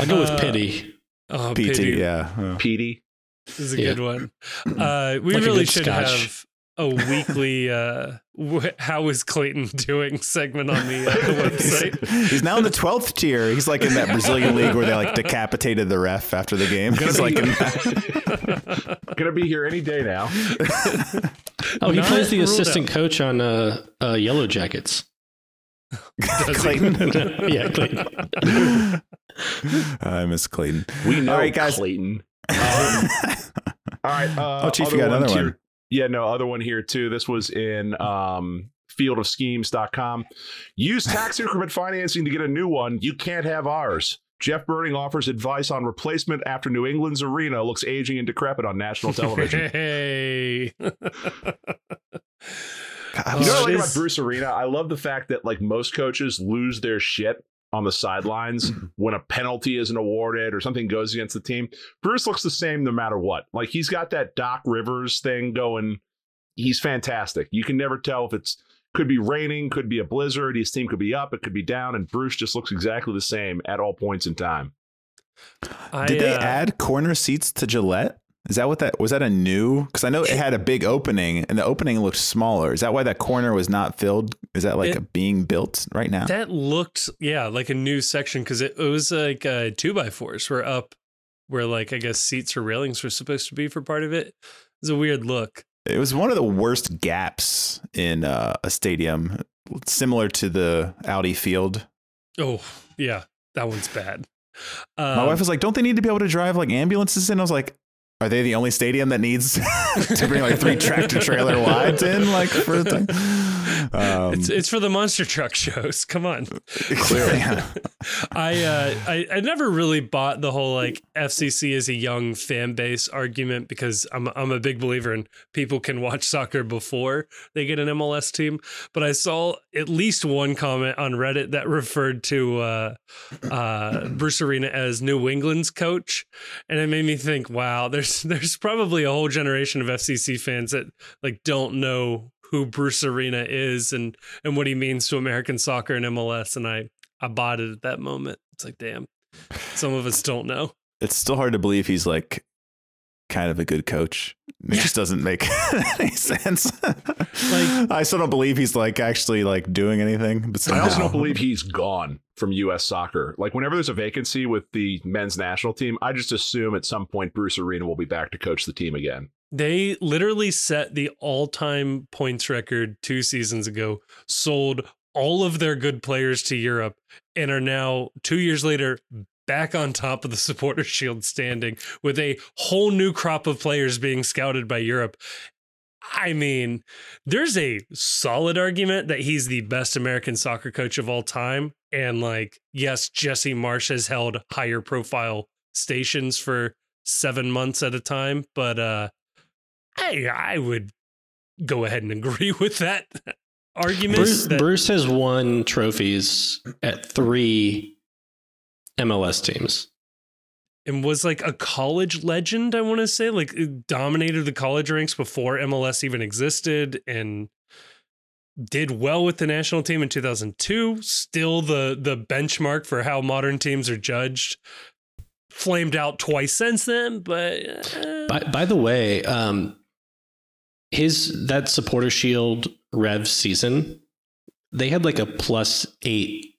I'll go with Uh, Pity. Oh, PT, pity. yeah. yeah. Petey. This is a Yeah. good one. (clears throat) Uh, we Like really good should scotch. have a weekly uh, wh- "How is Clayton doing?" segment on the, uh, the (laughs) website. He's now in the twelfth tier. He's like in that Brazilian league where they like (laughs) decapitated the ref after the game. He's like in that. (laughs) Gonna be here any day now. Oh, he Not plays the ruled assistant coach on uh, uh, Yellow Jackets. Clayton. yeah, Clayton. I miss Clayton. We know All right, guys. Clayton. Um, all right. Uh, Oh, Chief, you got another here- one. Yeah, no, other one here too. This was in um, fieldofschemes.com. Use tax increment financing to get a new one. You can't have ours. Jeff Berding offers advice on replacement after New England's arena looks aging and decrepit on national television. (laughs) Hey. (laughs) God, You know what I like about Bruce Arena? I love the fact that like most coaches lose their shit on the sidelines (laughs) when a penalty isn't awarded or something goes against the team. Bruce looks the same no matter what. Like he's got that Doc Rivers thing going. He's fantastic. You can never tell if it's could be raining, could be a blizzard, his team could be up, it could be down, and Bruce just looks exactly the same at all points in time. I, Did they uh, add corner seats to Gillette? Is that what that was? That a new? Because I know it had a big opening, and the opening looked smaller. Is that why that corner was not filled? Is that like It- a being built right now? That looked, yeah, like a new section because it, it was like uh, two by fours were up where, like, I guess seats or railings were supposed to be for part of it. It was a weird look. It was one of the worst gaps in uh, a stadium, similar to the Audi Field. Oh, yeah, that one's bad. Um, My wife was like, "Don't they need to be able to drive like ambulances And I was like, "Are they the only stadium that needs (laughs) to bring like three tractor trailer wides in like for a thing?" Um, it's it's for the monster truck shows. (laughs) Come on. clearly. (laughs) I uh I, I never really bought the whole like FCC is a young fan base argument because I'm I'm a big believer in people can watch soccer before they get an MLS team. But I saw at least one comment on Reddit that referred to uh uh Bruce Arena as New England's coach. And it made me think, wow, there's (laughs) there's probably a whole generation of FCC fans that like don't know who Bruce Arena is and and what he means to American soccer and MLS. And I I bought it at that moment. It's like, damn, some of us don't know. it's still hard to believe he's like kind of a good coach. It Yeah. just (laughs) doesn't make (laughs) any sense. Like- I still don't believe he's like actually like doing anything. But I also don't believe he's gone from U.S. soccer. Like whenever there's a vacancy with the men's national team, I just assume at some point Bruce Arena will be back to coach the team again. They literally set the all time points record two seasons ago, sold all of their good players to Europe, and are now, two years later, back on top of the supporter (laughs) shield standing with a whole new crop of players being scouted by Europe. I mean, there's a solid argument that he's the best American soccer coach of all time. And like, yes, Jesse Marsch has held higher profile stations for seven months at a time, but uh I I would go ahead and agree (laughs) with that argument. Bruce, that- Bruce has won trophies at three MLS teams. and was like a college legend, I want to say, like it dominated the college ranks before MLS even existed and did well with the national team in 2002, still the the benchmark for how modern teams are judged. Flamed out twice since then, but uh, By, by the way, um, his that supporter shield Rev season, they had like a plus eight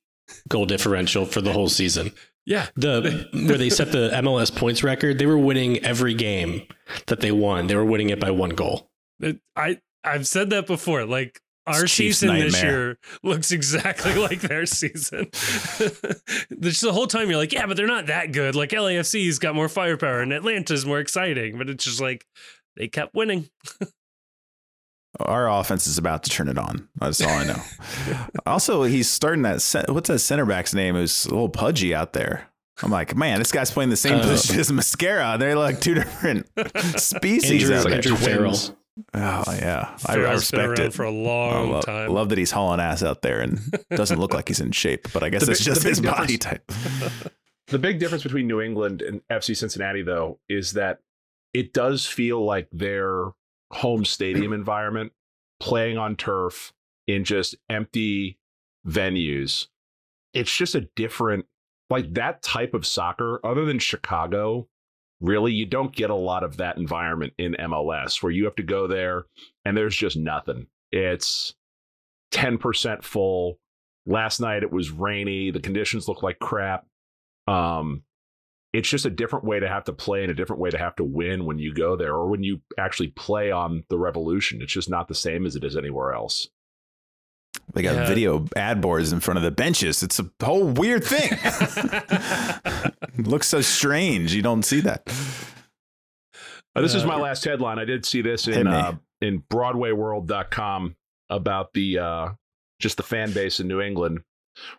goal differential for the whole season. yeah, The where they set the (laughs) MLS points record, they were winning every game that they won. They were winning it by one goal. It- I I've said that before. Like our Chiefs' season this year looks exactly (laughs) like their season. (laughs) The whole time you're like, yeah, but they're not that good. Like LAFC's got more firepower and Atlanta's more exciting, but it's just like they kept winning. Our offense is about to turn it on. That's all I know. (laughs) also, he's starting that. What's that center back's name? Who's a little pudgy out there. I'm like, man, this guy's playing the same Uh, position as Mosquera. They're like two different (laughs) species Andrew, out there. Andrew Farrell. Oh yeah, I, I Farrell's been respect it. for a long love, time. love that he's hauling ass out there and (laughs) doesn't look like he's in shape. But I guess it's just the big his body type. The big difference between New England and FC Cincinnati, though, is that it does feel like their home stadium environment, playing on turf in just empty venues. It's just a different, like that type of soccer, other than Chicago, really, you don't get a lot of that environment in MLS where you have to go there and there's just nothing. It's 10% full. Last night it was rainy. The conditions look like crap. Um, it's just a different way to have to play and a different way to have to win when you go there or when you actually play on the Revolution. It's just not the same as it is anywhere else. They got Yeah. video ad boards in front of the benches. It's a whole weird thing. (laughs) looks so strange. You don't see that. Uh, this is Uh, my last headline. I did see this Hit in me. uh, in BroadwayWorld.com about the uh, just the fan base in New England.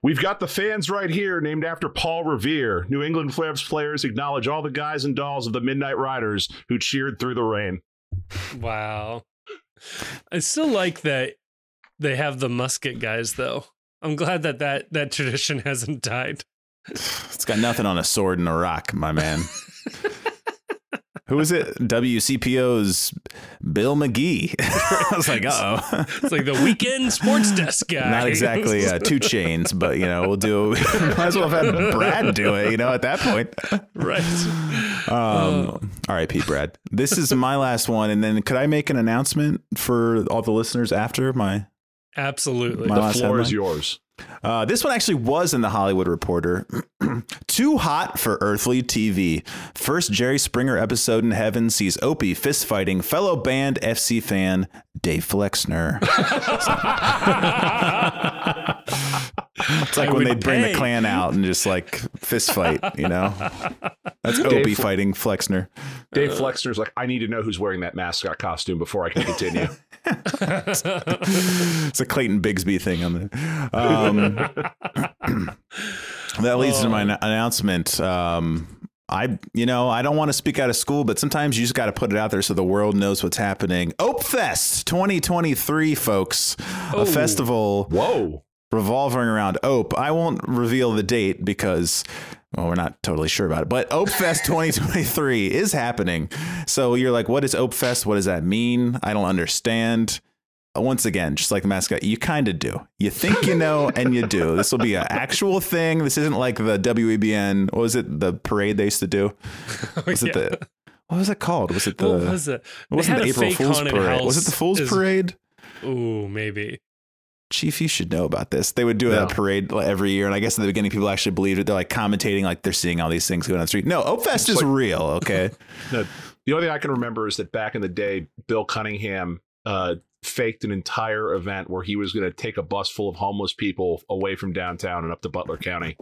We've got the fans right here, named after Paul Revere. New England Flames players acknowledge all the guys and dolls of the Midnight Riders who cheered through the rain. wow. I still like that they have the musket guys though. I'm glad that that, that tradition (laughs) hasn't died. It's got nothing on a sword and a rock, my man. (laughs) Who is it? WCPO's Bill McGee. (laughs) I was like, uh oh. It's like the weekend sports desk (laughs) guy. Not exactly uh, two chains, but you know, we'll do. (laughs) Might as well have had Brad do it. You know, at that point. right. Um, R.I.P. Brad. This is my last one, and then could I make an announcement for all the listeners after my? Absolutely. My The last floor is yours. Uh, this one actually was in the Hollywood Reporter. (clears throat) Too hot for earthly TV. First Jerry Springer episode in heaven sees Opie fist fighting fellow band FC fan Dave Flexner. (laughs) (laughs) It's like I when they bring the clan out and just like fist fight, you know? That's Dave Opie Fle- fighting Flexner. Dave Flexner's like, I need to know who's wearing that mascot costume before I can continue. (laughs) It's a Clayton Bigsby thing on there. Um, (clears throat) that leads to my an- announcement. Um, I, you know, I don't want to speak out of school, but sometimes you just got to put it out there so the world knows what's happening. Opefest 2023, folks, Oh. a festival Whoa. Revolving around Ope. I won't reveal the date because, well, we're not totally sure about it. But Opefest (laughs) 2023 is happening. So you're like, what is Opefest? What does that mean? I don't understand. Once again, just like the mascot, you kind of do. You think you know, (laughs) and you do. This will be an actual thing. This isn't like the WEBN. What was it? The parade they used to do. (laughs) Was it Yeah. the what was it called? Was it the? what was it? it wasn't the April Fool's parade. Was it the Fool's is- parade? Ooh, maybe. Chief, you should know about this. They would do No. a parade every year, and I guess in the beginning people actually believed it. They're like commentating, like they're seeing all these things going on the street. No, Opefest is like- real. (laughs) Okay, No, the only thing I can remember is that back in the day, Bill Cunningham uh, faked an entire event where he was going to take a bus full of homeless people away from downtown and up to Butler County.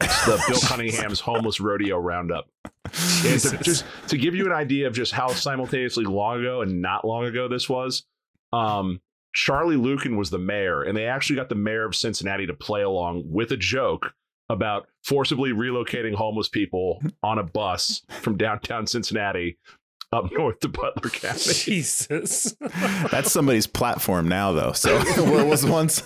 It's the Bill Cunningham's homeless rodeo roundup. And to, just to give you an idea of just how simultaneously long ago and not long ago this was, um, Charlie Luken was the mayor, and they actually got the mayor of Cincinnati to play along with a joke about forcibly relocating homeless people on a bus from downtown Cincinnati up (laughs) north to Butler County. Jesus. (laughs) that's somebody's platform now, though. So (laughs) what was once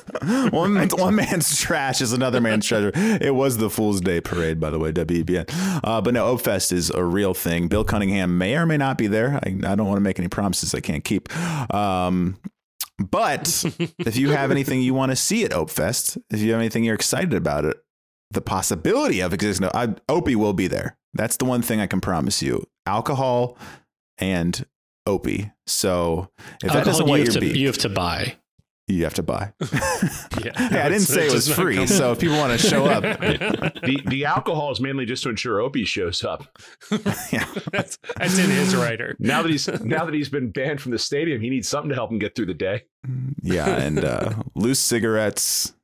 one one man's trash is another man's treasure. It was the Fool's Day parade, by the way, WBN. Uh, but no, Opefest is a real thing. Bill Cunningham may or may not be there. I, I don't want to make any promises I can't keep. Um, but if you have anything you want to see at Opefest, if you have anything you're excited about it, the possibility of existing, I, Opie will be there. That's the one thing I can promise you. Alcohol and Opie. So if that Alcohol doesn't you have, your to, beak, you have to buy. You have to buy. (laughs) Yeah. hey, I didn't say it was free. So if people want to show up, (laughs) the the alcohol is mainly just to ensure Opie shows up. (laughs) yeah. that's, that's in his writer. Now that he's now that he's been banned from the stadium, he needs something to help him get through the day. Yeah, and uh, loose cigarettes,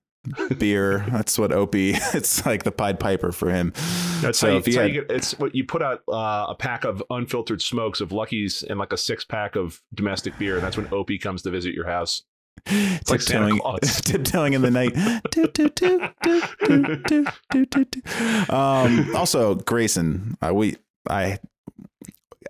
beer. That's what Opie. It's like the Pied Piper for him. That's So how you, if he that's how you get, it's what you put out uh, a pack of unfiltered smokes of Lucky's and like a six pack of domestic beer, and that's when Opie comes to visit your house. (laughs) It's like tiptoeing, (laughs) tiptoeing in the night. also, Grayson, I we I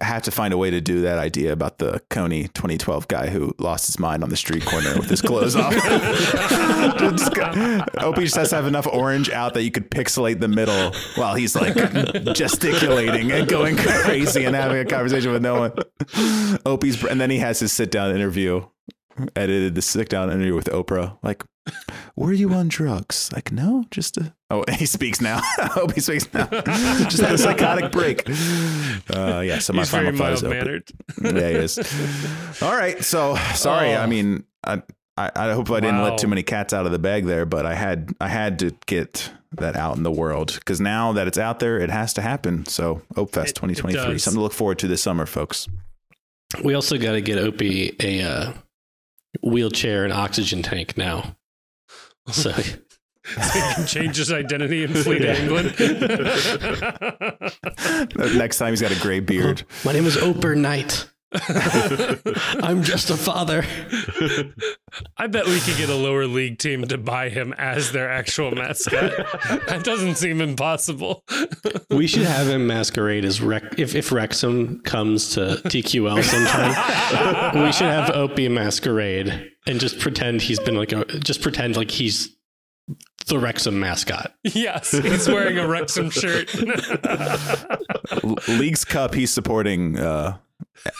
have to find a way to do that idea about the Kony 2012 guy who lost his mind on the street corner with his clothes off. (laughs) Opie just has to have enough orange out that you could pixelate the middle while he's like gesticulating and going crazy and having a conversation with no one. Opie's, and then he has his sit down interview edited the sit down interview with Oprah. Like, were you on drugs? Like, no, just a. Oh, (laughs) he speaks now. (laughs) I hope he speaks now. (laughs) just had a psychotic break. Uh, yeah, so my He's final very thought is mild Oprah. Yeah, he is. All right, so sorry. Oh. I mean, I, I I hope I didn't Wow. let too many cats out of the bag there, but I had I had to get that out in the world because now that it's out there, it has to happen. So, Opefest It- it 2023, something to look forward to this summer, folks. We also got to get Opie a uh, wheelchair and oxygen tank now. So (laughs) so he can change his identity and flee to England. (laughs) Next time, he's got a gray beard. my name is Oper Knight. (laughs) I'm just a father. (laughs) I bet we could get a lower league team to buy him as their actual mascot. (laughs) that doesn't seem impossible. We should have him masquerade as Rec- if if Wrexham comes to TQL sometime. we should have Opie masquerade and just pretend he's been like a just pretend like he's the Wrexham mascot. yes, he's wearing a Wrexham shirt. League's Cup, he's supporting uh,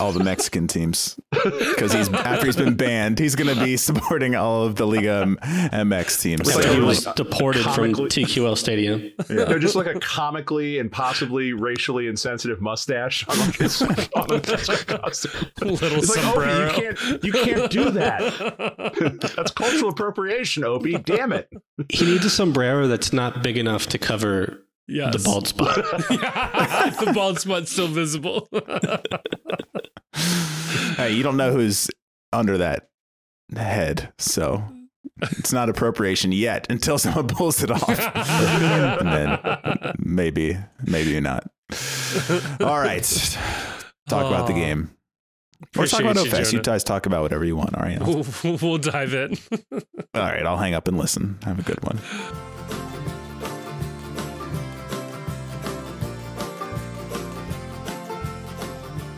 all the Mexican teams because he's after he's been banned, he's going to be supporting all of the Liga M- MX teams. After like he was like deported from TQL Stadium. No, just like a comically and possibly racially insensitive mustache on like his on a. (laughs) Little It's like, sombrero. Opie, you can't you can't do that. That's cultural appropriation, Opie. Damn it. He needs a sombrero that's not big enough to cover yes. the bald spot. yeah, (laughs) (laughs) the bald spot's still visible. (laughs) hey, you don't know who's under that head, so it's not appropriation yet until someone pulls it off, and then maybe, maybe not. All right, talk about the game. Or talk about you, You guys talk about whatever you want. All right. we'll, we'll dive in. All right. I'll hang up and listen. Have a good one.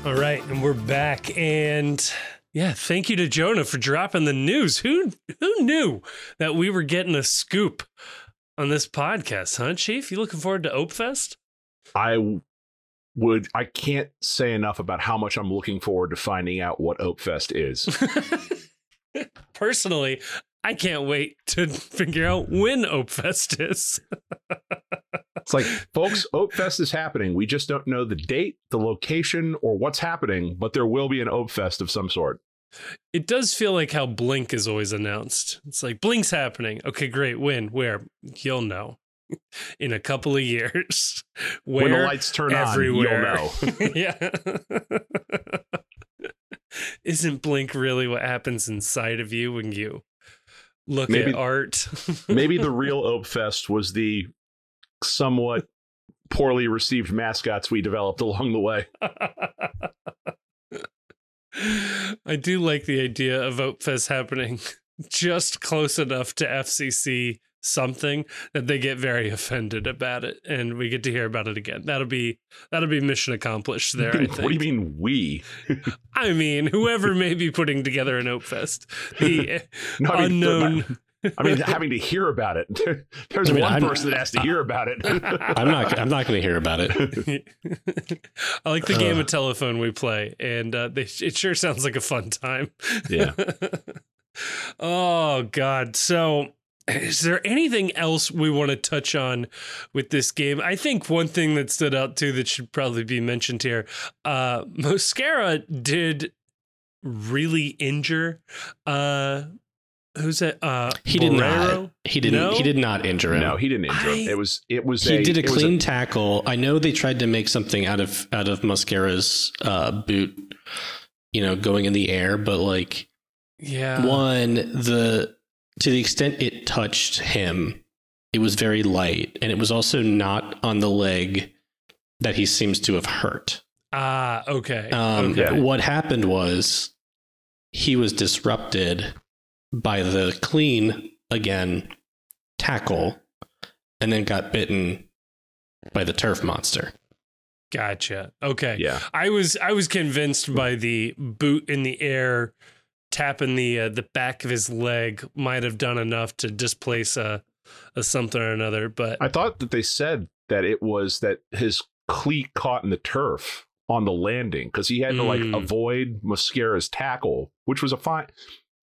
All right, and we're back, and yeah, thank you to Jonah for dropping the news. Who who knew that we were getting a scoop on this podcast, huh, Chief? You looking forward to Opefest? I would I can't say enough about how much I'm looking forward to finding out what Opefest is. (laughs) Personally, I can't wait to (laughs) figure out when Opefest is. (laughs) It's like, folks, Opefest is happening. We just don't know the date, the location, or what's happening, but there will be an Opefest of some sort. It does feel like how Blink is always announced. It's like Blink's happening. Okay, great. When? Where? You'll know (laughs) in a couple of years. Where? when the lights turn Everywhere. on, you'll know. yeah. Isn't Blink really what happens inside of you when you look Maybe- at art? (laughs) Maybe the real Opefest was the somewhat poorly received mascots we developed along the way. (laughs) I do like the idea of Opefest happening (laughs) just close enough to FCC something that they get very (laughs) offended about it, and we get to hear about it again. That'll be that'll be mission accomplished there. I what do you mean we? I mean, whoever may be putting together an Opefest, the No, I mean, unknown. I mean, having to hear about it. (laughs) There's I mean, one I'm- person that has to hear about it. (laughs) I'm not. I'm not going to hear about it. I like the game Uh. of telephone we play, and uh, they, it sure sounds like a fun time. Yeah. oh God. So, is there anything else we want to touch on with this game? I think one thing that stood out too that should probably be mentioned here. Uh, Mosquera did really injure. Uh, who's it? Uh, He did Borrero? not. He didn't. No? He did not injure him. no, he didn't injure him. It was it was he a, did a it was clean tackle. I know they tried to make something out of out of Mosquera's uh, boot, you know, going in the air, but like Yeah. one the to the extent it touched him, it was very light, and it was also not on the leg that he seems to have hurt. Ah. Okay. Um, okay. What happened was he was disrupted by the clean again tackle, and then got bitten by the turf monster. Gotcha. Okay. yeah. I was I was convinced by the boot in the air tapping the uh, the back of his leg might have done enough to displace a a something or another, but I thought that they said that it was that his cleat caught in the turf on the landing because he had to like Mm. avoid Mosquera's tackle, which was a fine.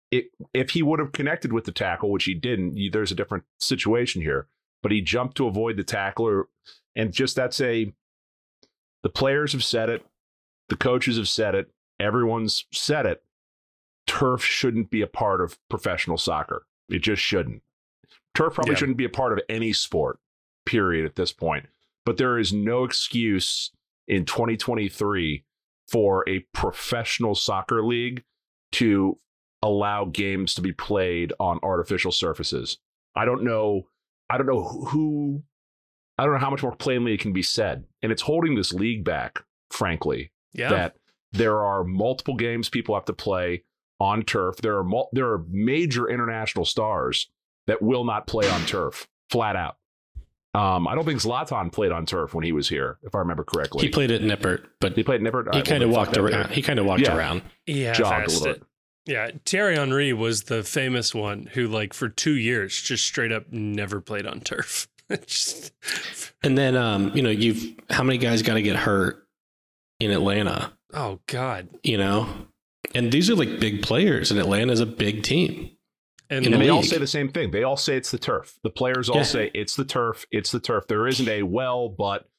It, if he would have connected with the tackle, which he didn't, you, there's a different situation here. But he jumped to avoid the tackler, and just that's a. The players have said it, the coaches have said it, everyone's said it. Turf shouldn't be a part of professional soccer. It just shouldn't. Turf probably Yeah. shouldn't be a part of any sport, period, at this point. But there is no excuse in 2023 for a professional soccer league to allow games to be played on artificial surfaces. I don't know. I don't know who. I don't know how much more plainly it can be said. And it's holding this league back, frankly yeah. that there are multiple games people have to play on turf. There are mul- there are major international stars that will not play on turf, flat out. Um, I don't think Zlatan played on turf when he was here, if I remember correctly. He played at Nippert, but He played at Nippert. He right, kind of well, then walked around. there. He kind of walked Yeah. around. yeah, jogged a little it. bit. Yeah, Thierry Henry was the famous one who, like, for two years, just straight up never played on turf. (laughs) just, And then, um, you know, you've how many guys got to get hurt in Atlanta? oh God! You know, and these are like big players, and Atlanta's a big team. And, And the they all say the same thing. They all say it's the turf. The players all Yeah. say it's the turf. It's the turf. There isn't a well, but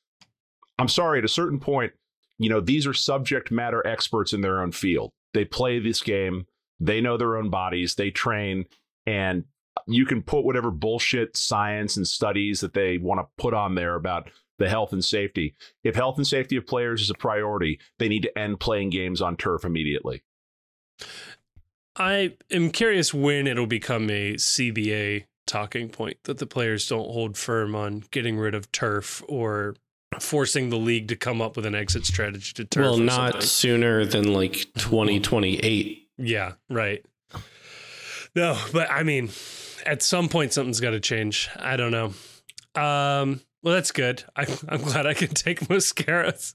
I'm sorry. At a certain point, you know, these are subject matter experts in their own field. They play this game. They know their own bodies. They train, and you can put whatever bullshit science and studies that they want to put on there about the health and safety. If health and safety of players is a priority, they need to end playing games on turf immediately. I am curious when it'll become a CBA talking point that the players don't hold firm on getting rid of turf or forcing the league to come up with an exit strategy to turf. well, not something. sooner than like twenty twenty eight. Yeah, right. No, but I mean, at some point something's got to change. I don't know. Um, well, that's good. I, I'm glad I can (laughs) take Mosquera's.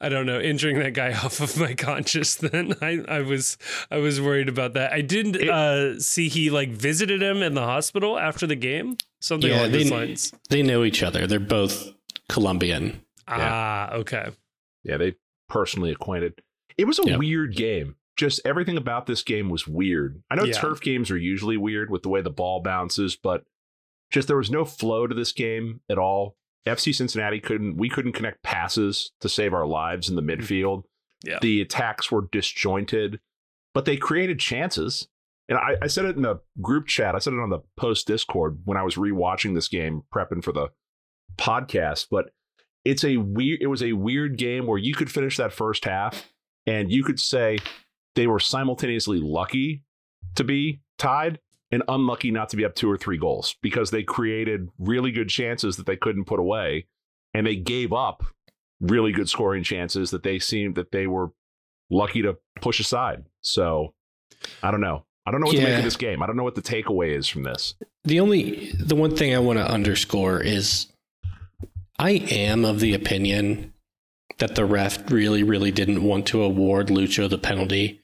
I don't know, injuring that guy (laughs) off of my conscience. Then I, I was, I was worried about that. I did It- uh, see he like visited him in the hospital after the game. Something Yeah, along they- those lines. They know each other. They're both Colombian. Ah, okay. Yeah, they personally acquainted. It was a Yeah. weird game. Just everything about this game was weird. I know Yeah. turf games are usually weird with the way the ball bounces, but just there was no flow to this game at all. FC Cincinnati couldn't we couldn't connect passes to save our lives in the mm-hmm. midfield. Yeah. The attacks were disjointed, but they created chances. And I, I said it in the group chat. I said it on the post Discord when I was rewatching this game, prepping for the podcast. But it's a weird. It was a weird game where you could finish that first half, and you could say they were simultaneously lucky to be tied and unlucky not to be up two or three goals because they created really good chances that they couldn't put away, and they gave up really good scoring chances that they seemed that they were lucky to push aside. So I don't know. I don't know what to make of this game. I don't know what the takeaway is from this. The only the one thing I want to underscore is I am of the opinion that the ref really, really didn't want to award Lucho the penalty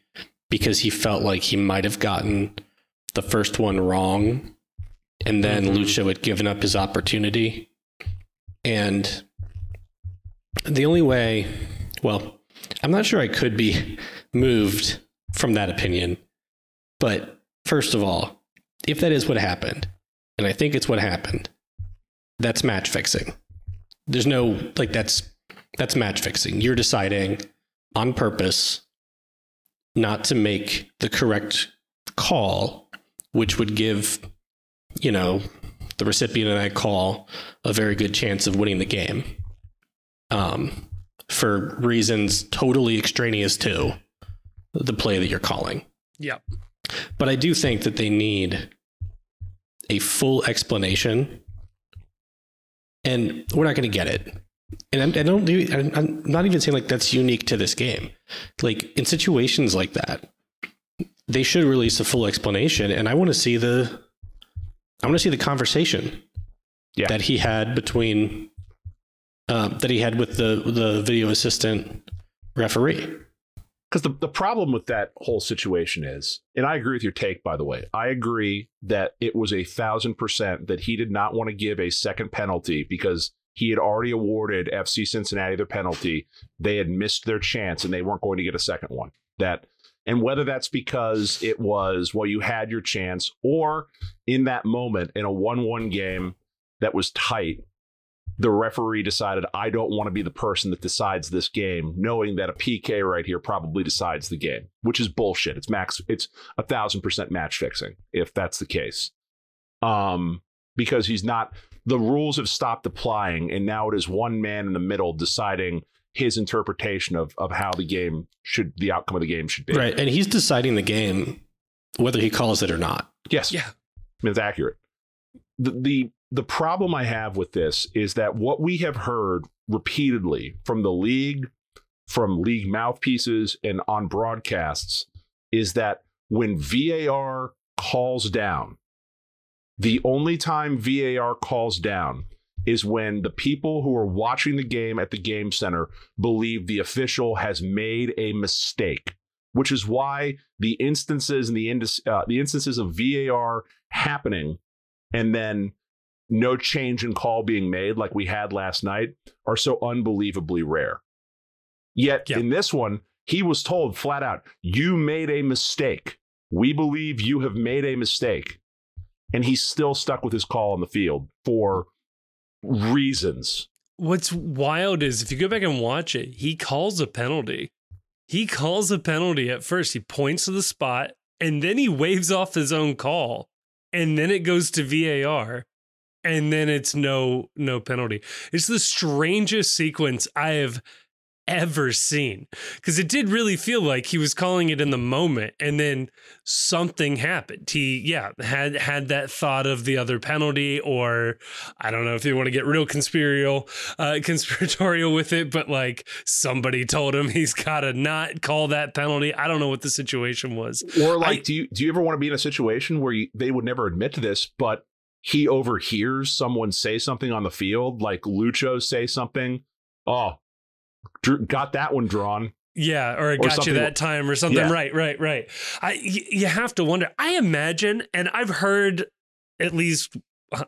because he felt like he might have gotten the first one wrong and then Mhm. Lucho had given up his opportunity. And the only way, well, I'm not sure I could be moved from that opinion. But first of all, if that is what happened, and I think it's what happened, that's match fixing. There's no like that's that's match fixing. You're deciding on purpose not to make the correct call, which would give, you know, the recipient of that call a very good chance of winning the game. Um, for reasons totally extraneous to the play that you're calling. Yeah. But I do think that they need a full explanation, and we're not going to get it. And I'm, I don't. do- I'm I'm not even saying like that's unique to this game. Like in situations like that, they should release a full explanation, and I want to see the. I want to see the conversation Yeah. that he had between uh, that he had with the the video assistant referee. Because the, the problem with that whole situation is, and I agree with your take, by the way, I agree that it was a thousand percent that he did not want to give a second penalty because he had already awarded FC Cincinnati their penalty. They had missed their chance and they weren't going to get a second one. That and whether that's because it was, well, you had your chance, or in that moment in a 1 1 game that was tight, the referee decided I don't want to be the person that decides this game, knowing that a PK right here probably decides the game, which is bullshit. It's max. It's a thousand percent match fixing if that's the case. Um, because he's not. The rules have stopped applying, and now it is one man in the middle deciding his interpretation of of how the game should, the outcome of the game should be. Right. And he's deciding the game whether he calls it or not. Yes. Yeah. I mean, it's accurate. The, the the problem I have with this is that what we have heard repeatedly from the league, from league mouthpieces, and on broadcasts is that when VAR calls down, the only time VAR calls down is when the people who are watching the game at the game center believe the official has made a mistake, which is why the instances and the uh, the instances of VAR happening and then no change in call being made like we had last night are so unbelievably rare. Yet Yeah. in this one, he was told flat out, "You made a mistake. We believe you have made a mistake." And he's still stuck with his call on the field for reasons. What's wild is if you go back and watch it, he calls a penalty. He calls a penalty at first. He points to the spot and then he waves off his own call. And then it goes to VAR. And then it's no no penalty. It's the strangest sequence I have ever seen. Because it did really feel like he was calling it in the moment and then something happened. He yeah, had had that thought of the other penalty, or I don't know if you want to get real conspiratorial uh (laughs) conspiratorial with it, but like somebody told him he's gotta not call that penalty. I don't know what the situation was. Or like, I- do you do you ever want to be in a situation where you, they would never admit to this, but he overhears someone say something on the field, like Lucho say something? Oh, dr- got that one drawn. Yeah, or it Or got you that time or something. Yeah. Right, right, right. I y- you have to wonder. I imagine, and I've heard at least.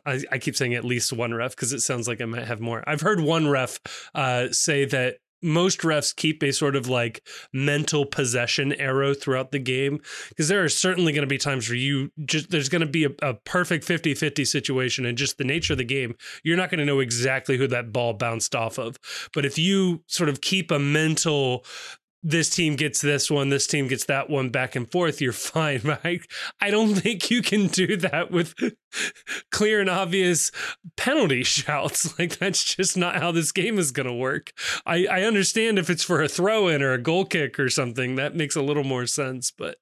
I, I keep saying at least one ref because it sounds like I might have more. I've heard one ref uh, say that most refs keep a sort of like mental possession arrow throughout the game because there are certainly going to be times where you just there's going to be a, a perfect 50-50 situation and just the nature of the game you're not going to know exactly who that ball bounced off of. But if you sort of keep a mental this team gets this one, this team gets that one back and forth, you're (laughs) fine, right? I don't think you can do that with (laughs) clear and obvious penalty shouts. (laughs) Like that's just not how this game is going to work. I, I understand if it's for a throw in or a goal kick or something, that makes a little more sense. But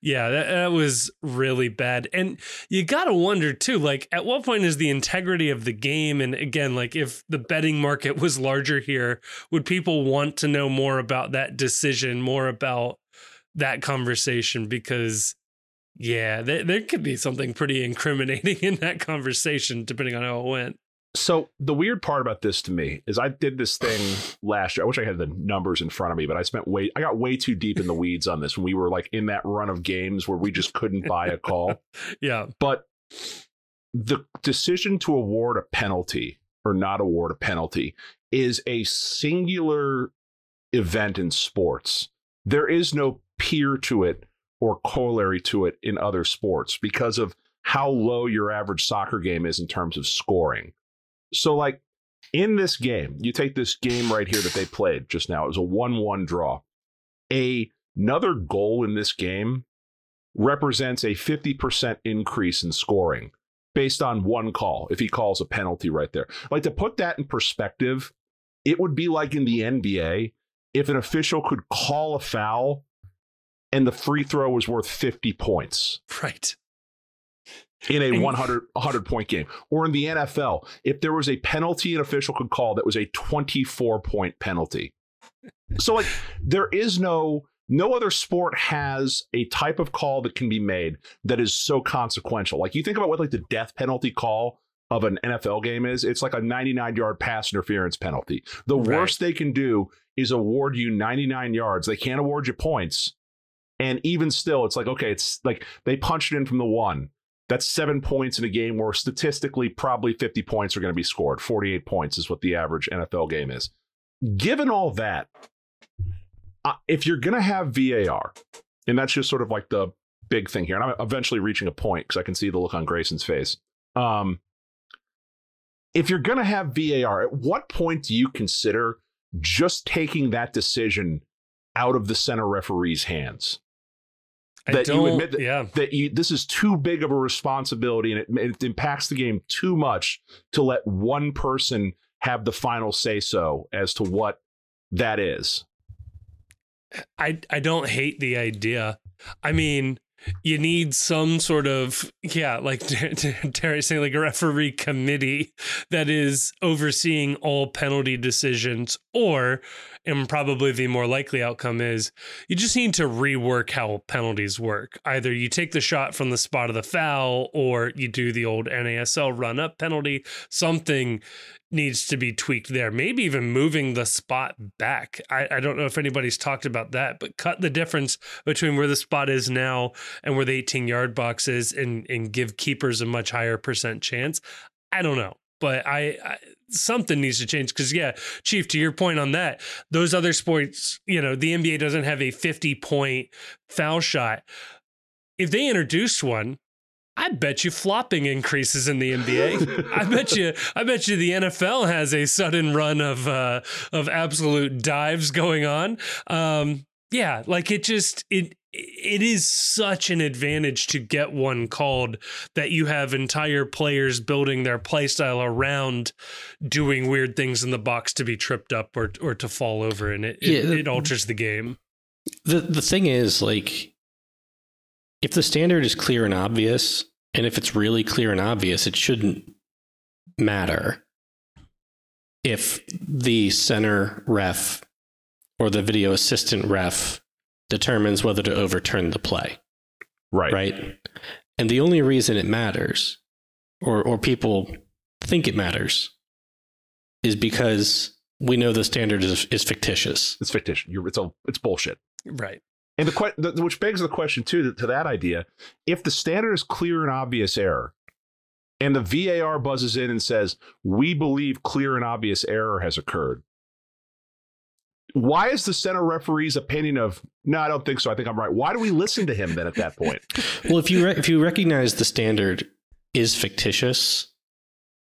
yeah, that, that was really bad. And you got to wonder too, like at what point is the integrity of the game? And again, like if the betting market was larger here, would people want to know more about that decision, more about that conversation? Because yeah, there, there could be something pretty incriminating (laughs) in that conversation, depending on how it went. So the weird part about this to me is I did this thing last year. I wish I had the numbers in front of me, but I spent way I got way too deep in the weeds on this when we were like in that run of games where we just couldn't buy a call. (laughs) yeah. But the decision to award a penalty or not award a penalty is a singular event in sports. There is no peer to it or corollary to it in other sports because of how low your average soccer game is in terms of scoring. So, like in this game, you take this game right here that they played just now. It was a one-one draw. A another goal in this game represents a 50% increase in scoring based on one call if he calls a penalty right there. Like to put that in perspective, it would be like in the NBA if an official could call a foul and the free throw was worth 50 points. Right in a (laughs) 100, 100 point game. Or in the NFL, if there was a penalty an official could call that was a 24 point penalty. So, like, there is no. No other sport has a type of call that can be made that is so consequential. Like you think about what like the death penalty call of an NFL game is, it's like a 99 yard pass interference penalty. The right. worst they can do is award you 99 yards. They can't award you points. And even still, it's like, okay, it's like they punched it in from the one. That's seven points in a game where statistically probably 50 points are going to be scored. 48 points is what the average NFL game is. Given all that, uh, if you're going to have VAR, and that's just sort of like the big thing here, and I'm eventually reaching a point because I can see the look on Grayson's face. Um, if you're going to have VAR, at what point do you consider just taking that decision out of the center referee's hands? That you admit that, yeah. that you, this is too big of a responsibility and it, it impacts the game too much to let one person have the final say so as to what that is. I I don't hate the idea. I mean, you need some sort of yeah like (laughs) terry saying like a referee committee that is overseeing all penalty decisions or and probably the more likely outcome is you just need to rework how penalties work. Either you take the shot from the spot of the foul or you do the old nasl run up penalty something needs to be tweaked there. Maybe even moving the spot back. I, I, don't know if anybody's talked about that, but cut the difference between where the spot is now and where the 18 yard box is and, and give keepers a much higher percent chance. I don't know. But I, I something needs to change because yeah, Chief, to your point on that, those other sports, you know, the NBA doesn't have a 50 point foul shot. If they introduced one, I bet you flopping increases in the NBA. (laughs) I bet you I bet you the NFL has a sudden run of uh, of absolute dives going on. Um, yeah, like it just it it is such an advantage to get one called that you have entire players building their playstyle around doing weird things in the box to be tripped up or or to fall over and it yeah, it, it alters the game. The the thing is like if the standard is clear and obvious, and if it's really clear and obvious, it shouldn't matter if the center ref or the video assistant ref determines whether to overturn the play. Right. Right. And the only reason it matters, or, or people think it matters, is because we know the standard is, is fictitious. It's fictitious. You're, it's, all it's bullshit. Right. And the, the which begs the question too to, to that idea: if the standard is clear and obvious error, and the VAR buzzes in and says, "We believe clear and obvious error has occurred," why is the center referee's opinion of no, I don't think so. I think I'm right. Why do we listen to him then at that point? (laughs) Well, if you re- if you recognize the standard is fictitious,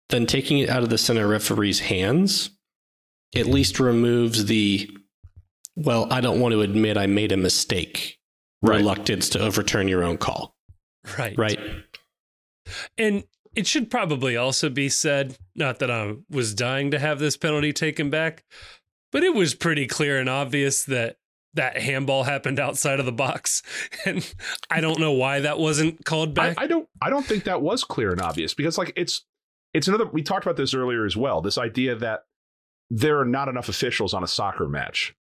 then taking it out of the center referee's hands at least removes the well, I don't want to admit I made a mistake Right. reluctance to overturn your own call. Right. Right. And it should probably also be said, not that I was dying to have this penalty taken back, but it was pretty clear and obvious that that handball happened outside of the box. (laughs) And I don't know why that wasn't called I, back. I don't I don't think that was clear and obvious because like it's it's another we talked about this earlier as well. This idea that there are not enough officials on a soccer match.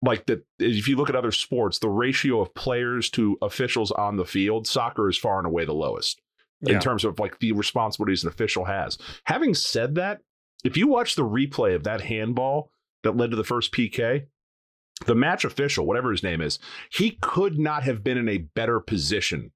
Like that if you look at other sports, the ratio of players to officials on the field, soccer is far and away the lowest Yeah. in terms of like the responsibilities an official has. Having said that, if you watch the replay of that handball that led to the first PK, the match official, whatever his name is, he could not have been in a better position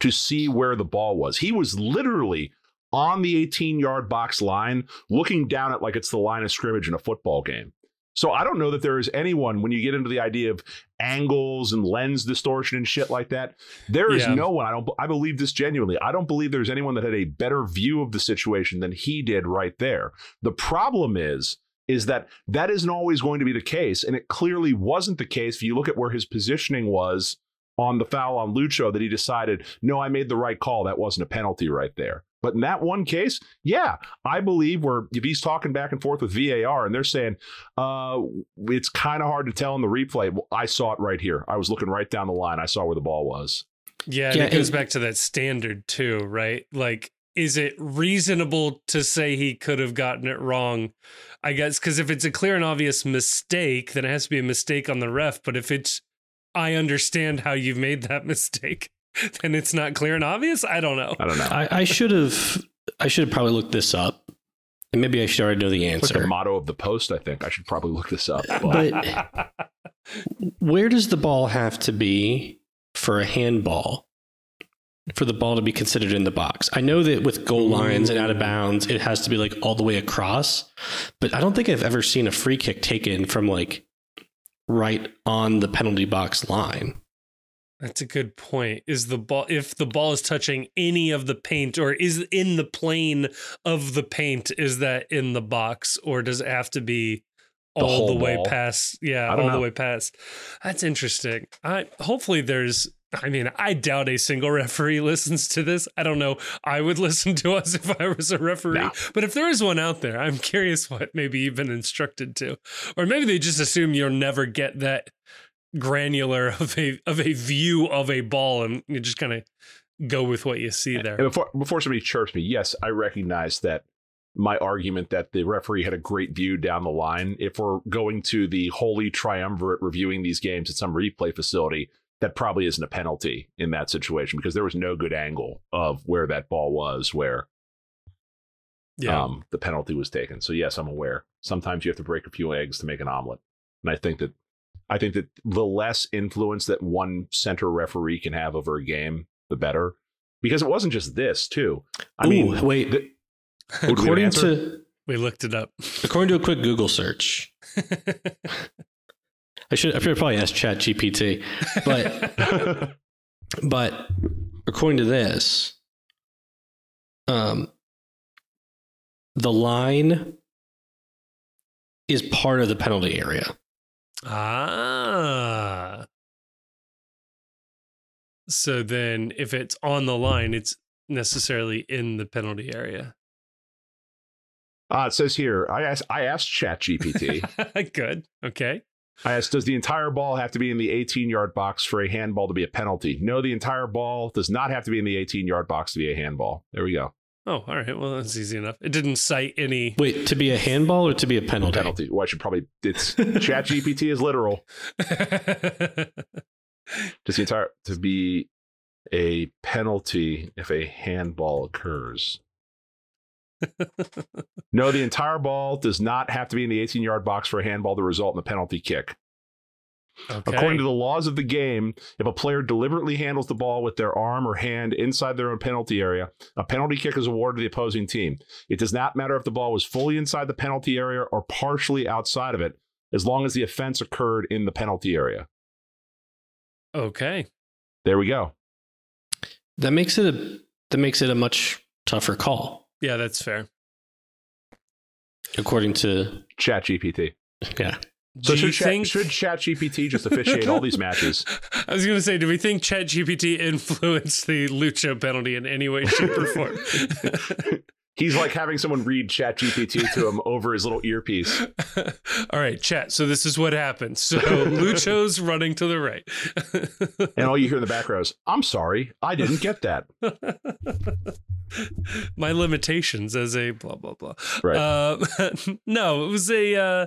to see where the ball was. He was literally on the 18 yard box line, looking down at like it's the line of scrimmage in a football game. So I don't know that there is anyone when you get into the idea of angles and lens distortion and shit like that. There is Yeah. no one. I don't. I believe this genuinely. I don't believe there's anyone that had a better view of the situation than he did right there. The problem is is that that isn't always going to be the case, and it clearly wasn't the case. If you look at where his positioning was on the foul on Lucho, that he decided, no, I made the right call. That wasn't a penalty right there. But in that one case, yeah, I believe where if he's talking back and forth with VAR and they're saying, uh, it's kind of hard to tell in the replay. Well, I saw it right here. I was looking right down the line. I saw where the ball was. Yeah, and Yeah, it goes and- back to that standard too, right? Like, is it reasonable to say he could have gotten it wrong? I guess because if it's a clear and obvious mistake, then it has to be a mistake on the ref. But if it's, I understand how you've made that (laughs) mistake, (laughs) then it's not clear and obvious. I don't know. I don't know. I, I should have I should have probably looked this up. And maybe I should already know the It's like the answer. motto of the post. I think I should probably look this up. But But where does the ball have to be for a handball for the ball to be considered in the box? I know that with goal mm. lines and out of bounds, it has to be like all the way across, but I don't think I've ever seen a free kick taken from like right on the penalty box line. That's a good point. Is the ball if the ball is touching any of the paint or is in the plane of the paint, is that in the box or does it have to be The all the, way ball? past? Yeah, all don't the way past. That's interesting. I hopefully there's I mean, I doubt a single (laughs) referee listens to this. I don't know. I would (laughs) listen to us if I was a referee. No. But if there is one out there, I'm curious what maybe you've been instructed to. Or maybe they just assume you'll never get that granular (laughs) of a of a view of a ball and you just kind of go with what you see And there. before before somebody chirps me, yes, I recognize that my argument that the referee had a great view down the line. If we're going to the holy triumvirate reviewing these games at some replay facility, that probably isn't a penalty in that situation because there was no good angle of where that ball was where Yeah. um, the penalty was taken. So yes, I'm aware. Sometimes you have to break a few eggs to make an omelet, and I think that I think that the less influence that one center referee can have over a game, the better. Because it wasn't just this too. I Ooh, mean, wait. the- (laughs) Oh, do we have an according to we looked it up. according to a quick Google search, (laughs) I should I should probably ask Chat GPT, but (laughs) but according to this, um, the line is part of the penalty area. Ah. So then if it's on the line, it's necessarily in the penalty area. Uh, it says here, I asked, I asked ChatGPT. (laughs) Good. Okay. I asked, does the entire ball have to be in the 18 yard box for a handball to be a penalty? No, the entire ball does not have to be in the 18 yard box to be a handball. There we go. Oh, all right. Well, that's easy enough. It didn't cite any. Wait, to be a handball or to be a penalty? Penalty. Well, I should probably, it's Chat GPT is literal. (laughs) Does the entire, to be a penalty if a handball occurs? (laughs) no, the entire ball does not have to be in the 18 yard box for a handball to result in a penalty kick. Okay. According to the laws of the game, if a player deliberately handles the ball with their arm or hand inside their own penalty area, a penalty kick is awarded to the opposing team. It does not matter if the ball was fully inside the penalty area or partially outside of it. as long as the offense occurred in the penalty area. Okay. There we go. That makes it a that makes it a much tougher call, Yeah, that's fair. according to Chat GPT. yeah. So Do should you Chat, think should Chat GPT just officiate all these matches? (laughs) I was going to say, do we think ChatGPT influenced the Lucho penalty in any way, shape, or form? (laughs) He's like having someone read Chat GPT to him over his little earpiece. (laughs) all right, chat. So this is what happened. So Lucho's running to the right. And all you hear in the background is, I'm sorry, I didn't get that. My limitations as a blah blah blah. Right. Uh, no, it was a. Uh,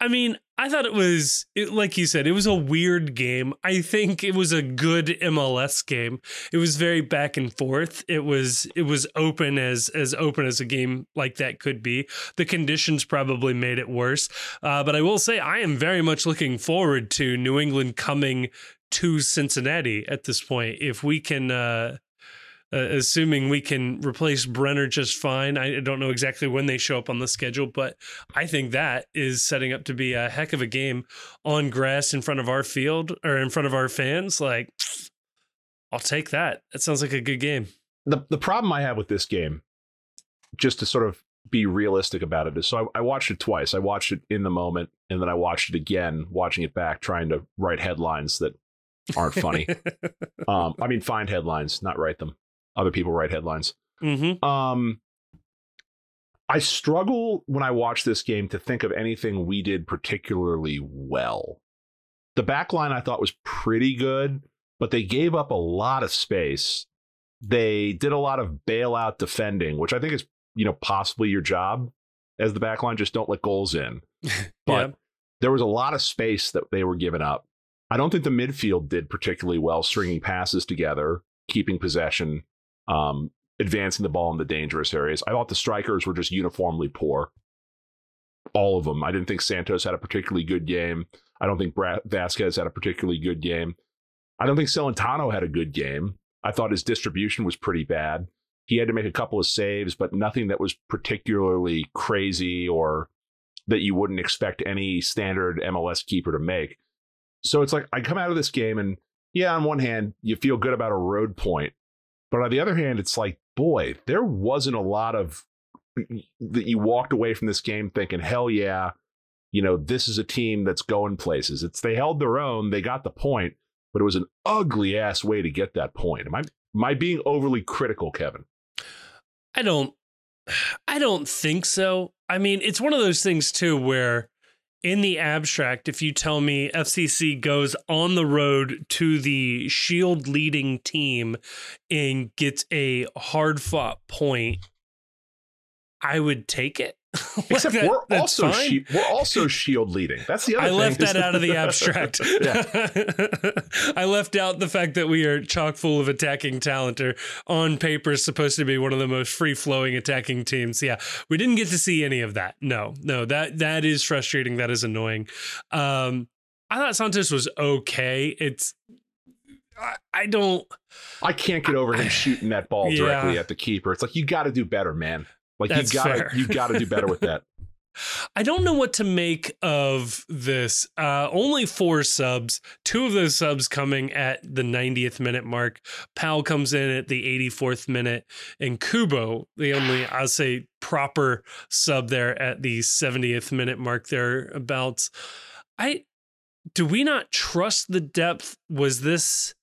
I mean, I thought it was it, like you said. It was a weird game. I think it was a good MLS game. It was very back and forth. It was it was open as as open as a game like that could be. The conditions probably made it worse. Uh, but I will say, I am very much looking forward to New England coming to Cincinnati at this point. If we can. Uh, uh, assuming we can replace Brenner just fine. I don't know exactly when they show up on the schedule, but I think that is setting up to be a heck of a game on grass in front of our field or in front of our fans. Like, (sniffs) I'll take that. That sounds like a good game. The the problem I have with this game, just to sort of be realistic about it, is so I, I watched it twice. I watched it in the moment, and then I watched it again, watching it back, trying to write headlines that aren't funny. (laughs) um, I mean, find headlines, not write them. Other people write headlines. mm-hmm. Um, I struggle when I watch this game to think of anything we did particularly well. The back line I thought was pretty good, but they gave up a lot of space. They did a lot of bailout defending, which I think is, you know, possibly your job as the back line. Just don't let goals in. (laughs) But Yeah. there was a lot of space that they were giving up. I don't think the midfield did particularly well stringing passes together, keeping possession, um, advancing the ball in the dangerous areas. I thought the strikers were just uniformly poor. All of them. I didn't think Santos had a particularly good game. I don't think Bra- Vazquez had a particularly good game. I don't think Celentano had a good game. I thought his distribution was pretty bad. He had to make a couple of saves, but nothing that was particularly crazy or that you wouldn't expect any standard MLS keeper to make. So it's like I come out of this game and yeah, on one hand, you feel good about a road point. But on the other hand, it's like, boy, there wasn't a lot of that you walked away from this game thinking, hell yeah, you know, this is a team that's going places. It's they held their own, they got the point, but it was an ugly ass way to get that point. Am I am I being overly critical, Kevin? I don't I don't think so. I mean, it's one of those things too where in the abstract, if you tell me FCC goes on the road to the shield leading team and gets a hard fought point, I would take it. Like, (laughs) Except that- we're also shi- we're also shield leading. That's the (laughs) other I thing. left that out of the (laughs) abstract. I left out the fact that we are chock full of attacking talent or on paper supposed to be one of the most free flowing attacking teams. Yeah. We didn't get to see any of that. No, no, that that is frustrating. That is annoying. Um I thought Santos was okay. It's I, I don't I can't get over him shooting that ball Yeah. directly at the keeper. It's like you got to do better, man. Like That's you got fair. to you got to do better with that. (laughs) I don't know what to make of this. Uh, only four subs, two of those subs coming at the 90th minute mark. Powell comes in at the 84th minute, and Kubo, the only, (sighs) I'll say, proper sub there at the 70th minute mark thereabouts. I do we not trust the depth? Was this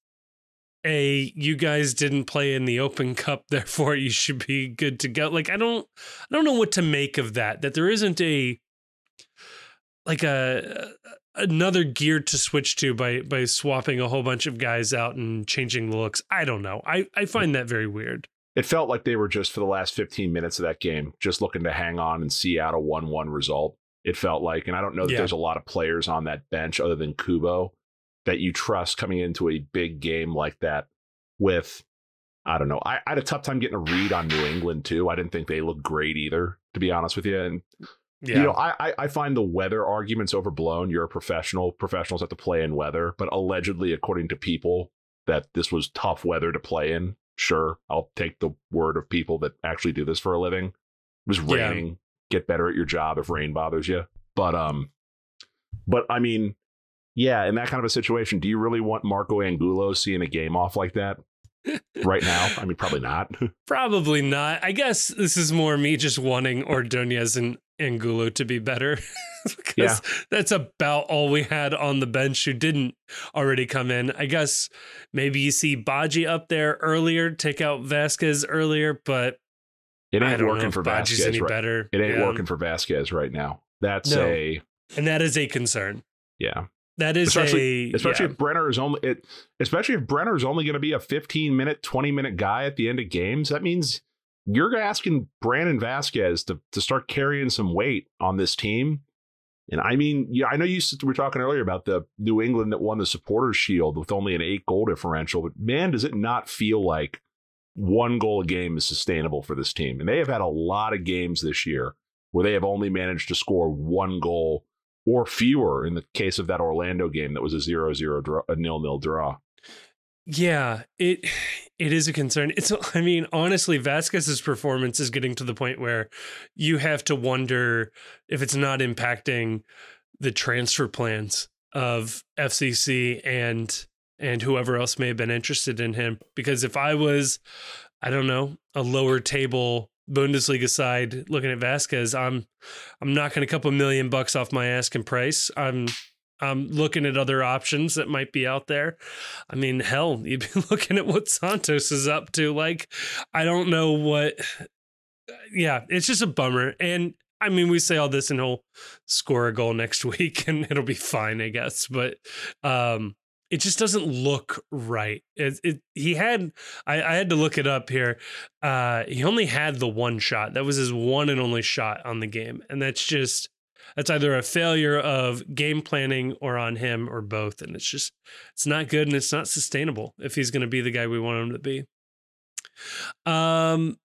a you guys didn't play in the open cup (laughs) therefore you should be good to go. Like i don't i don't know what to make of that that there isn't a like a another gear to switch to by by swapping a whole bunch of guys out and changing the looks. I don't know. I i find that very weird. It felt like they were just for the last 15 minutes of that game, just looking to hang on and see out a 1 1 result. It felt like, and I don't know that Yeah. there's a lot of players on that bench other than Kubo that you trust coming into a big game like that with, I don't know. I, I had a tough time getting a read on New England too. I didn't think they looked great either, to be honest with you. And yeah you know, I, I I find the weather arguments overblown. You're a professional. Professionals have to play in weather, but allegedly, according to people, that this was tough weather to play in. Sure, I'll take the word of people that actually do this for a living. It was Yeah. raining. Get better at your job if rain bothers you. But um, But I mean, yeah, in that kind of a situation, do you really want Marco Angulo seeing a game off like that (laughs) right now? I mean, probably not. (laughs) Probably not. I guess this is more me just wanting Ordonez and Angulo to be better. (laughs) because Yeah. that's about all we had on the bench who didn't already come in. I guess maybe you see Badji up there earlier, take out Vazquez earlier, but It ain't working for Badji's Vazquez. any Right. better. It ain't Yeah. working for Vazquez right now. That's No. a and that is a concern. yeah. That is especially a especially yeah. if Brenner is only it, especially if Brenner is only going to be a 15 minute, 20 minute guy at the end of games. That means you're asking Brandon Vazquez to to start carrying some weight on this team. And I mean, yeah, I know you we were talking earlier about the New England that won the Supporters Shield with only an eight goal differential, but man, does it not feel like one goal a game is sustainable for this team? And they have had a lot of games this year where they have only managed to score one goal or fewer in the case of that Orlando game that was a 0-0 draw, a nil-nil draw. Yeah, it (sighs) it is a concern. It's (laughs) I mean, honestly, Vazquez's performance is getting to the point where you have to wonder if it's not impacting the transfer plans of FCC and and whoever else may have been interested in him because if I was I don't know, a lower table Bundesliga side looking at Vazquez, I'm I'm knocking a couple million bucks off my asking price. I'm I'm looking at other options that might be out there. I mean, hell, (laughs) you'd be looking at what Santos is up to. Like, I don't know what. Yeah, it's just a bummer. And I mean, we say all this and he'll score a goal next (laughs) week and it'll be fine, I guess. But um, it just doesn't look right. It, it he had I, I had to look it up here. Uh, he only had the one shot. That was his one and only shot on the game, and that's just that's either a failure of game planning or on him or both. And it's just it's not good and it's not sustainable if he's going to be the guy we want him to be. Um,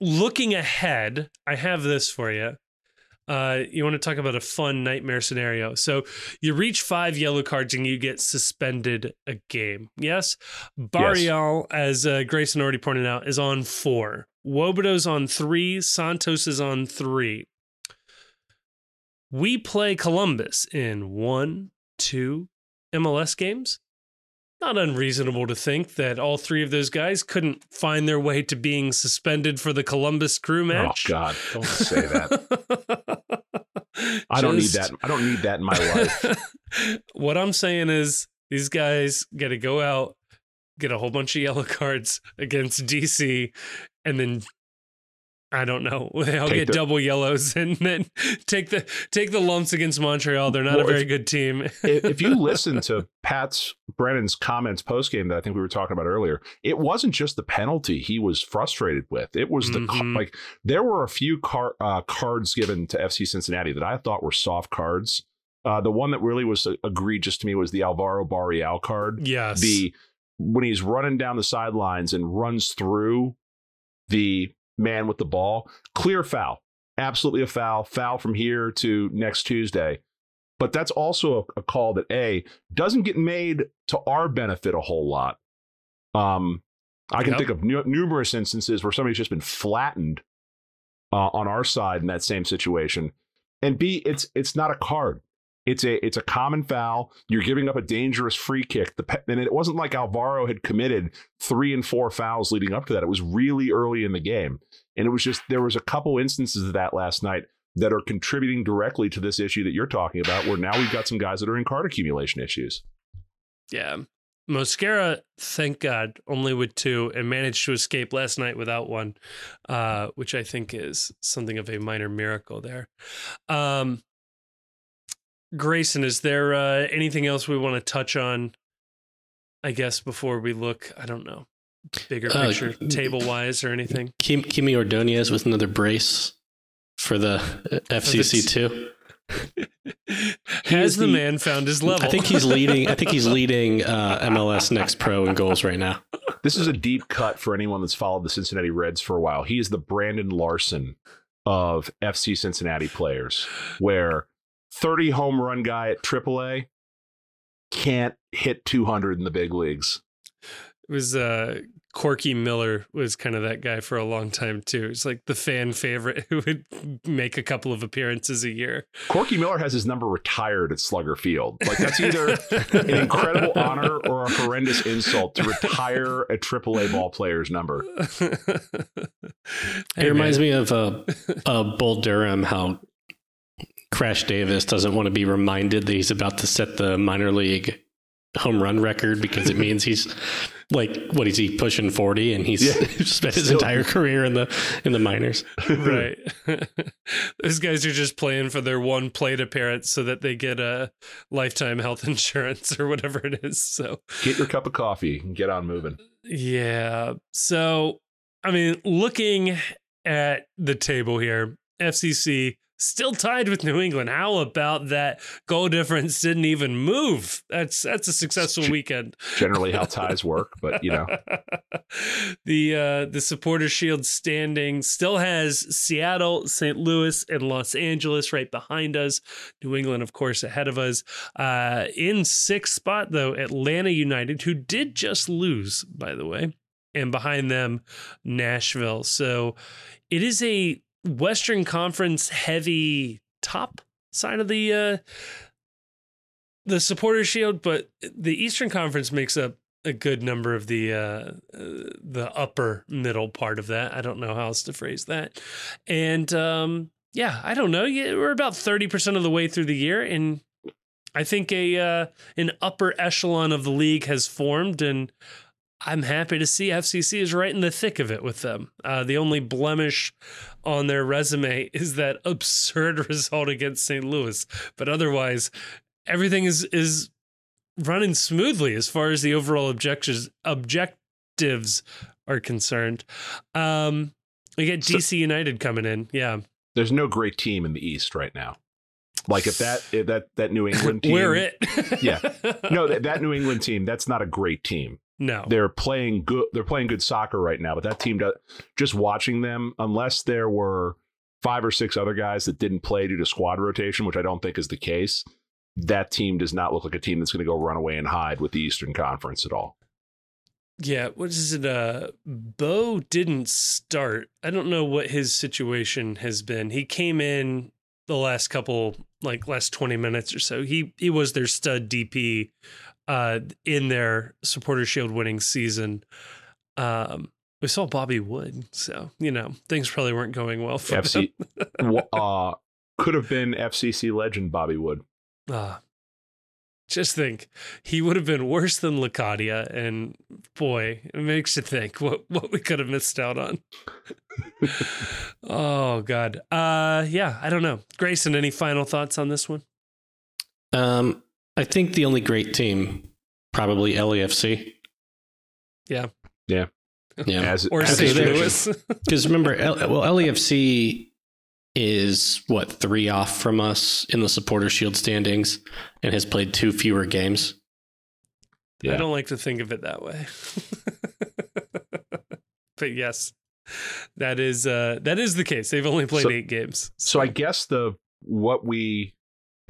looking ahead, I have this for you. Uh, you want to talk about a fun nightmare scenario. So you reach five yellow cards and you get suspended a game. Yes. Barreal, as uh, Grayson already pointed out, is on four. Nwobodo's on three. Santos is on three. We play Columbus in one, two MLS games. Not unreasonable to think that all three of those guys couldn't find their way to being suspended for the Columbus crew oh, match. Oh God, (laughs) don't say that. I don't need that. I don't need that in my life. (laughs) what I'm saying is these guys got to go out, get a whole bunch of yellow cards against DC, and then I don't know. (laughs) I'll Take get the- double yellows (laughs) and then take the take the lumps against Montreal. They're not Well, a very if- good team. (laughs) if, you listen to Pat's Brennan's comments post game that I think we were talking about earlier, it wasn't just the penalty he was frustrated with. It was the Mhm. like there were a few car, uh, cards given to FC Cincinnati that I thought were soft cards. Uh, the one that really was egregious to me was the Alvaro Barreal card. yes. The when he's running down the sidelines and runs through the man with the ball, clear foul, absolutely a foul, foul from here to next Tuesday. But that's also a, a call that a doesn't get made to our benefit a whole lot. Um, I can Yep. think of nu- numerous instances where somebody's just been flattened uh, on our side in that same situation. And B, it's it's not a card. It's a it's a common foul. You're giving up a dangerous free kick. The and it wasn't like Alvaro had committed three and four fouls leading up to that. It was really early in the game, and it was just there was a couple instances of that last night that are contributing directly to this issue that you're talking about. Where now we've got some guys that are in card accumulation issues. Yeah. Mosquera, thank God, only with two and managed to escape last night without one, uh, which I think is something of a minor miracle there. Um, Grayson, is there uh, anything else we want to touch on? I guess before we look, I don't know, bigger Uh, picture, table wise or anything. Kim, Kimi Ordonez with another brace for the uh, FCC too. (laughs) Has the, the- man found his level? I think he's leading. I think he's (laughs) leading uh, MLS Next Pro in goals right now. This is a deep cut for anyone that's followed the Cincinnati Reds for a while. He is the Brandon Larson of FC Cincinnati players, where 30 home run guy at AAA can't hit 200 in the big leagues. It was uh, Corky Miller was kind of that guy for a long time too. It's like the fan favorite (laughs) who would make a couple of appearances a year. Corky Miller has his number retired at Slugger Field. Like that's either an (laughs) incredible honor or a horrendous insult to retire a AAA ball player's number. (laughs) it reminds me of uh, uh, Bull Durham, how Crash Davis doesn't want to be reminded that he's about to set the minor league home run record because it means he's (laughs) like what is he pushing 40 and he's yeah. (laughs) spent his Still. entire career in the in the minors. (laughs) Right. Those guys are just playing for their one plate appearance so that they get a lifetime health insurance or whatever it is so. Get your cup of coffee and get on moving. Yeah. So i mean looking at the table here fcc still tied with New England. How about that? Goal difference didn't even move. That's that's a successful weekend. Generally, how (laughs) ties work, but you know, the uh, the supporter shield standing still has Seattle, St. Louis, and Los Angeles right behind us. New England, of course, ahead of us. Uh, in sixth spot though, Atlanta United, who did just lose, by the way. And behind them, Nashville. So it is a Western Conference heavy top side of the uh, the supporter shield, but the Eastern Conference makes up a good number of the uh, uh, the upper middle part of that. I don't know how else to phrase that, and um, yeah, I don't know. We're about thirty percent of the way through the year, and I think a uh, an upper echelon of the league has formed, and I'm happy to see FCC is right in the thick of it with them. Uh, the only blemish on their resume (laughs) is that absurd (laughs) result against St. Louis, but otherwise, everything is is running smoothly as far as the overall objectives objectives are concerned. Um, we get DC so, United coming in, yeah. There's no great team in the East right now. Like if that if that that New (laughs) England team, we're it. yeah, no, that, that New England team, that's not a great team. No, they're playing good. They're playing good soccer right now. But that team, does, just watching them, unless there were five or six other guys that didn't play due to squad rotation, which I don't think is the case, that team does not look like a team that's going to go run away and hide with the Eastern Conference at all. Yeah, what is it? Uh, Bou didn't start. I don't know what his situation has been. He came in the last couple, like last twenty minutes or so. He he was their stud DP uh, in their supporter shield winning season. Um, we saw Bobby Wood, so you know things probably weren't going well for FC, (laughs) uh, could have been FCC legend Bobby Wood. Uh, just think, he would have been worse than Locadia, and boy, it makes you think what what we could have missed out on. (laughs) oh God, uh, yeah, I don't know. Grayson, any final thoughts on this one? Um, I think the only great team, probably LAFC. Yeah. Yeah. Yeah. (laughs) As, or St. Louis. (laughs) Because remember, L- well, LAFC is what three off from us in the supporter shield standings and has played two fewer games. Yeah. I don't like to think of it that way. (laughs) but yes, that is uh that is the case. They've only played so, eight games. So. so I guess the what we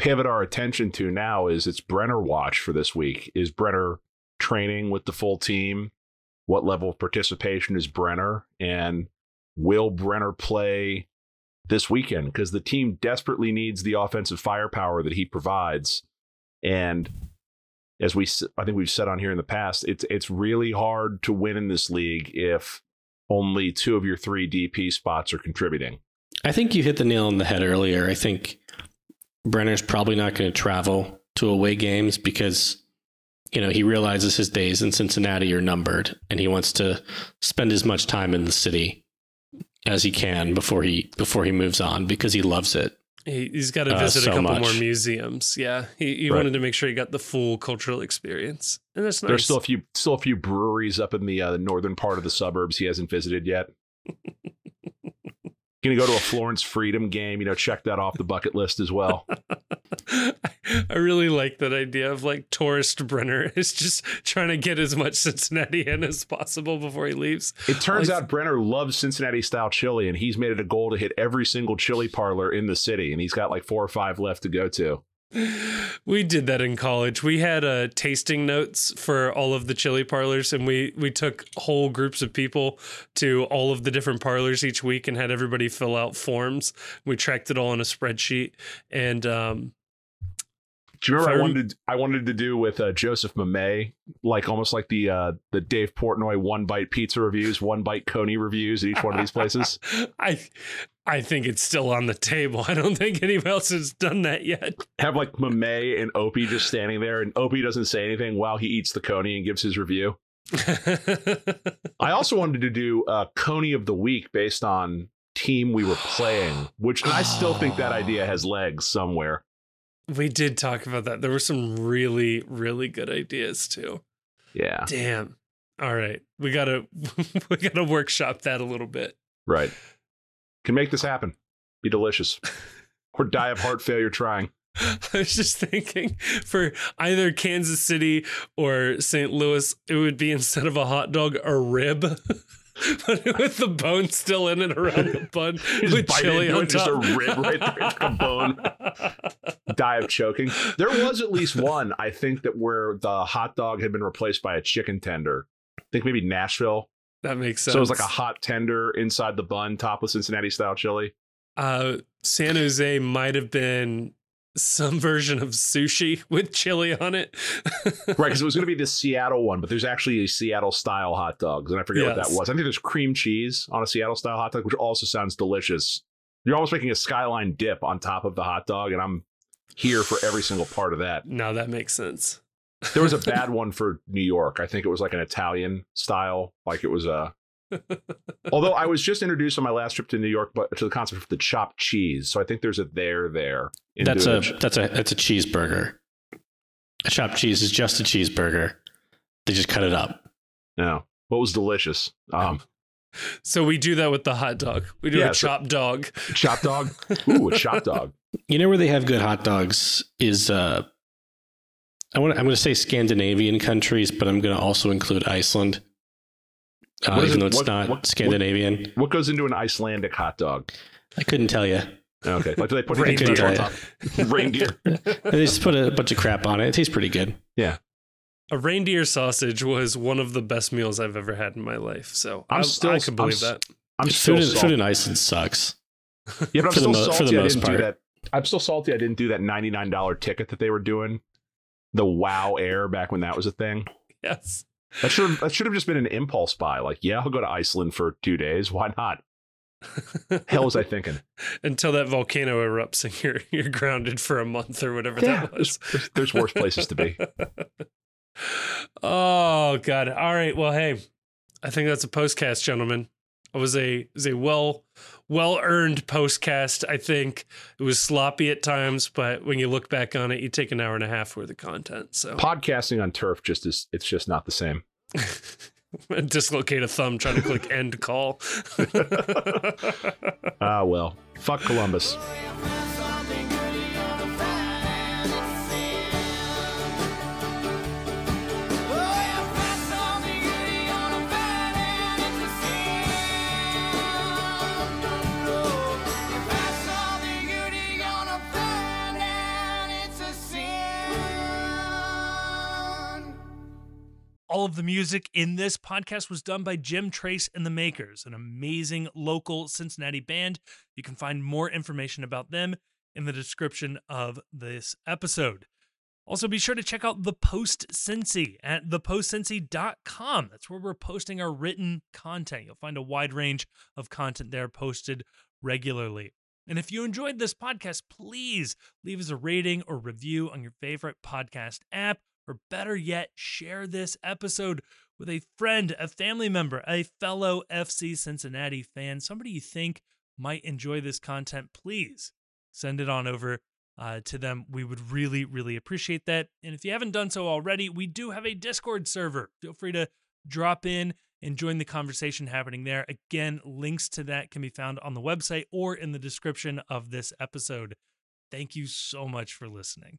pivot our attention to now is it's Brenner watch for this week. Is Brenner training with the full team? What level of participation is Brenner? And will Brenner play this weekend? Because the team desperately needs the offensive firepower that he provides. And as we, I think we've said on here in the past, it's it's really hard to win in this league if only two of your three DP spots are contributing. I think you hit the nail on the head earlier. I think Brenner's probably not going to travel to away games because you know he realizes his days in Cincinnati are numbered and he wants to spend as much time in the city as he can before he before he moves on because he loves it. He, has got to uh, visit uh, so a couple much. more museums. Yeah, he, he right. wanted to make sure he got the full cultural experience, and that's nice. There's still a few still a few breweries up in the uh, northern part of the suburbs he hasn't visited yet. (laughs) Gonna go to a Florence Freedom game, you know, check that off the bucket list as well. (laughs) I really like that idea of like tourist Brenner (laughs) is just trying to get as much Cincinnati in as possible before he leaves. It turns like, out Brenner loves Cincinnati style chili and he's made it a goal to hit every single chili parlor in the city and he's got like four or five left to go to. We did that in college. We had uh, tasting notes for all of the chili parlors, and we we took whole groups of people to all of the different parlors each week and had everybody fill out forms. We tracked it all on a spreadsheet, and um, Do you remember If I I wanted I wanted to do with uh, Joseph Mamey, like almost like the uh, the Dave Portnoy one bite pizza reviews, one bite Coney reviews at each one of these places. (laughs) I I think it's still on the table. I don't think anyone else has done that yet. Have like Mamey and Opie just standing there, and Opie doesn't say anything while he eats the Coney and gives his review. (laughs) I also wanted to do uh, Coney of the week based on team we were playing, which I still think that idea has legs somewhere. We did talk about that. There were some really really good ideas too. Yeah, Damn. All right, we gotta (laughs) we gotta workshop that a little bit. right. Can make this happen. Be delicious. (laughs) or die of heart failure trying. I was just thinking for either Kansas City or St. Louis, it would be instead of a hot dog, a rib. (laughs) (laughs) but with the bone still in it around the bun (laughs) Just with chili on it, just a rib right there, like a bone. (laughs) Die of choking. There was at least one, I think, that where the hot dog had been replaced by a chicken tender. I think maybe Nashville. that makes sense. So it was like a hot tender inside the bun, top with Cincinnati style chili. uh, San Jose might have been some version of sushi with chili on it. Right, because it was going to be the Seattle one, but there's actually a Seattle style hot dog, and I forget what that was. I think there's cream cheese on a Seattle style hot dog, which also sounds delicious. You're almost making a skyline dip on top of the hot dog, and I'm here for every single part of that. now that makes sense. There was a (laughs) bad one for New York. I think it was like an Italian style, like it was a. (laughs) Although I was just introduced on my last trip to New York, but to the concept of the chopped cheese, so I think there's a there there. in That's a that's a that's a cheeseburger. A chopped cheese is just a cheeseburger. They just cut it up. no. What was delicious? Um, So we do that with the hot dog. We do Yeah, a so- chopped dog. Chopped dog. (laughs) Ooh, a chopped dog. You know where they have good hot dogs is uh I want I'm going to say Scandinavian countries, but I'm going to also include Iceland. Uh, even it- though it's what- not what- Scandinavian. What goes into an Icelandic hot dog? I couldn't tell you. Okay, like do they put Reindeer. reindeer on top? (laughs) Reindeer. (laughs) They just put a bunch of crap on it. It tastes pretty good. Yeah. A reindeer sausage was one of the best meals I've ever had in my life. So I'm I, still- I could I'm believe that. I'm still Food in, salty. food in Iceland sucks. (laughs) yeah, but I'm still mo- for salty. the I didn't part. do that. I'm still salty. I didn't do that ninety nine dollar ticket that they were doing. The Wow Air back when that was a thing. Yes. That should that should have just been an impulse buy. Like, yeah, I'll go to Iceland for two days. Why not? Hell was I thinking? (laughs) Until that volcano erupts and you're you're grounded for a month or whatever Yeah, that was. there's, there's worse places to be. (laughs) oh God. All right. Well, hey, I think that's a postcast, gentlemen. It was a it was a well well earned postcast. I think it was sloppy at times, but when you look back on it, you take an hour and a half worth of content. So Podcasting on turf just is it's just not the same. (laughs) dislocate a thumb trying to click end call. (laughs) Ah well. Fuck Columbus. (laughs) All of the music in this podcast was done by Jim Trace and the Makers, an amazing local Cincinnati band. You can find more information about them in the description of this episode. Also, be sure to check out The Post Cincy at thepostcincy.com. That's where we're posting our written content. You'll find a wide range of content there posted regularly. And if you enjoyed this podcast, please leave us a rating or review on your favorite podcast app or better yet, share this episode with a friend, a family member, a fellow FC Cincinnati fan, somebody you think might enjoy this content. Please send it on over uh, to them. We would really, really appreciate that. And if you haven't done so already, we do have a Discord server. Feel free to drop in and join the conversation happening there. Again, links to that can be found on the website or in the description of this episode. Thank you so much for listening.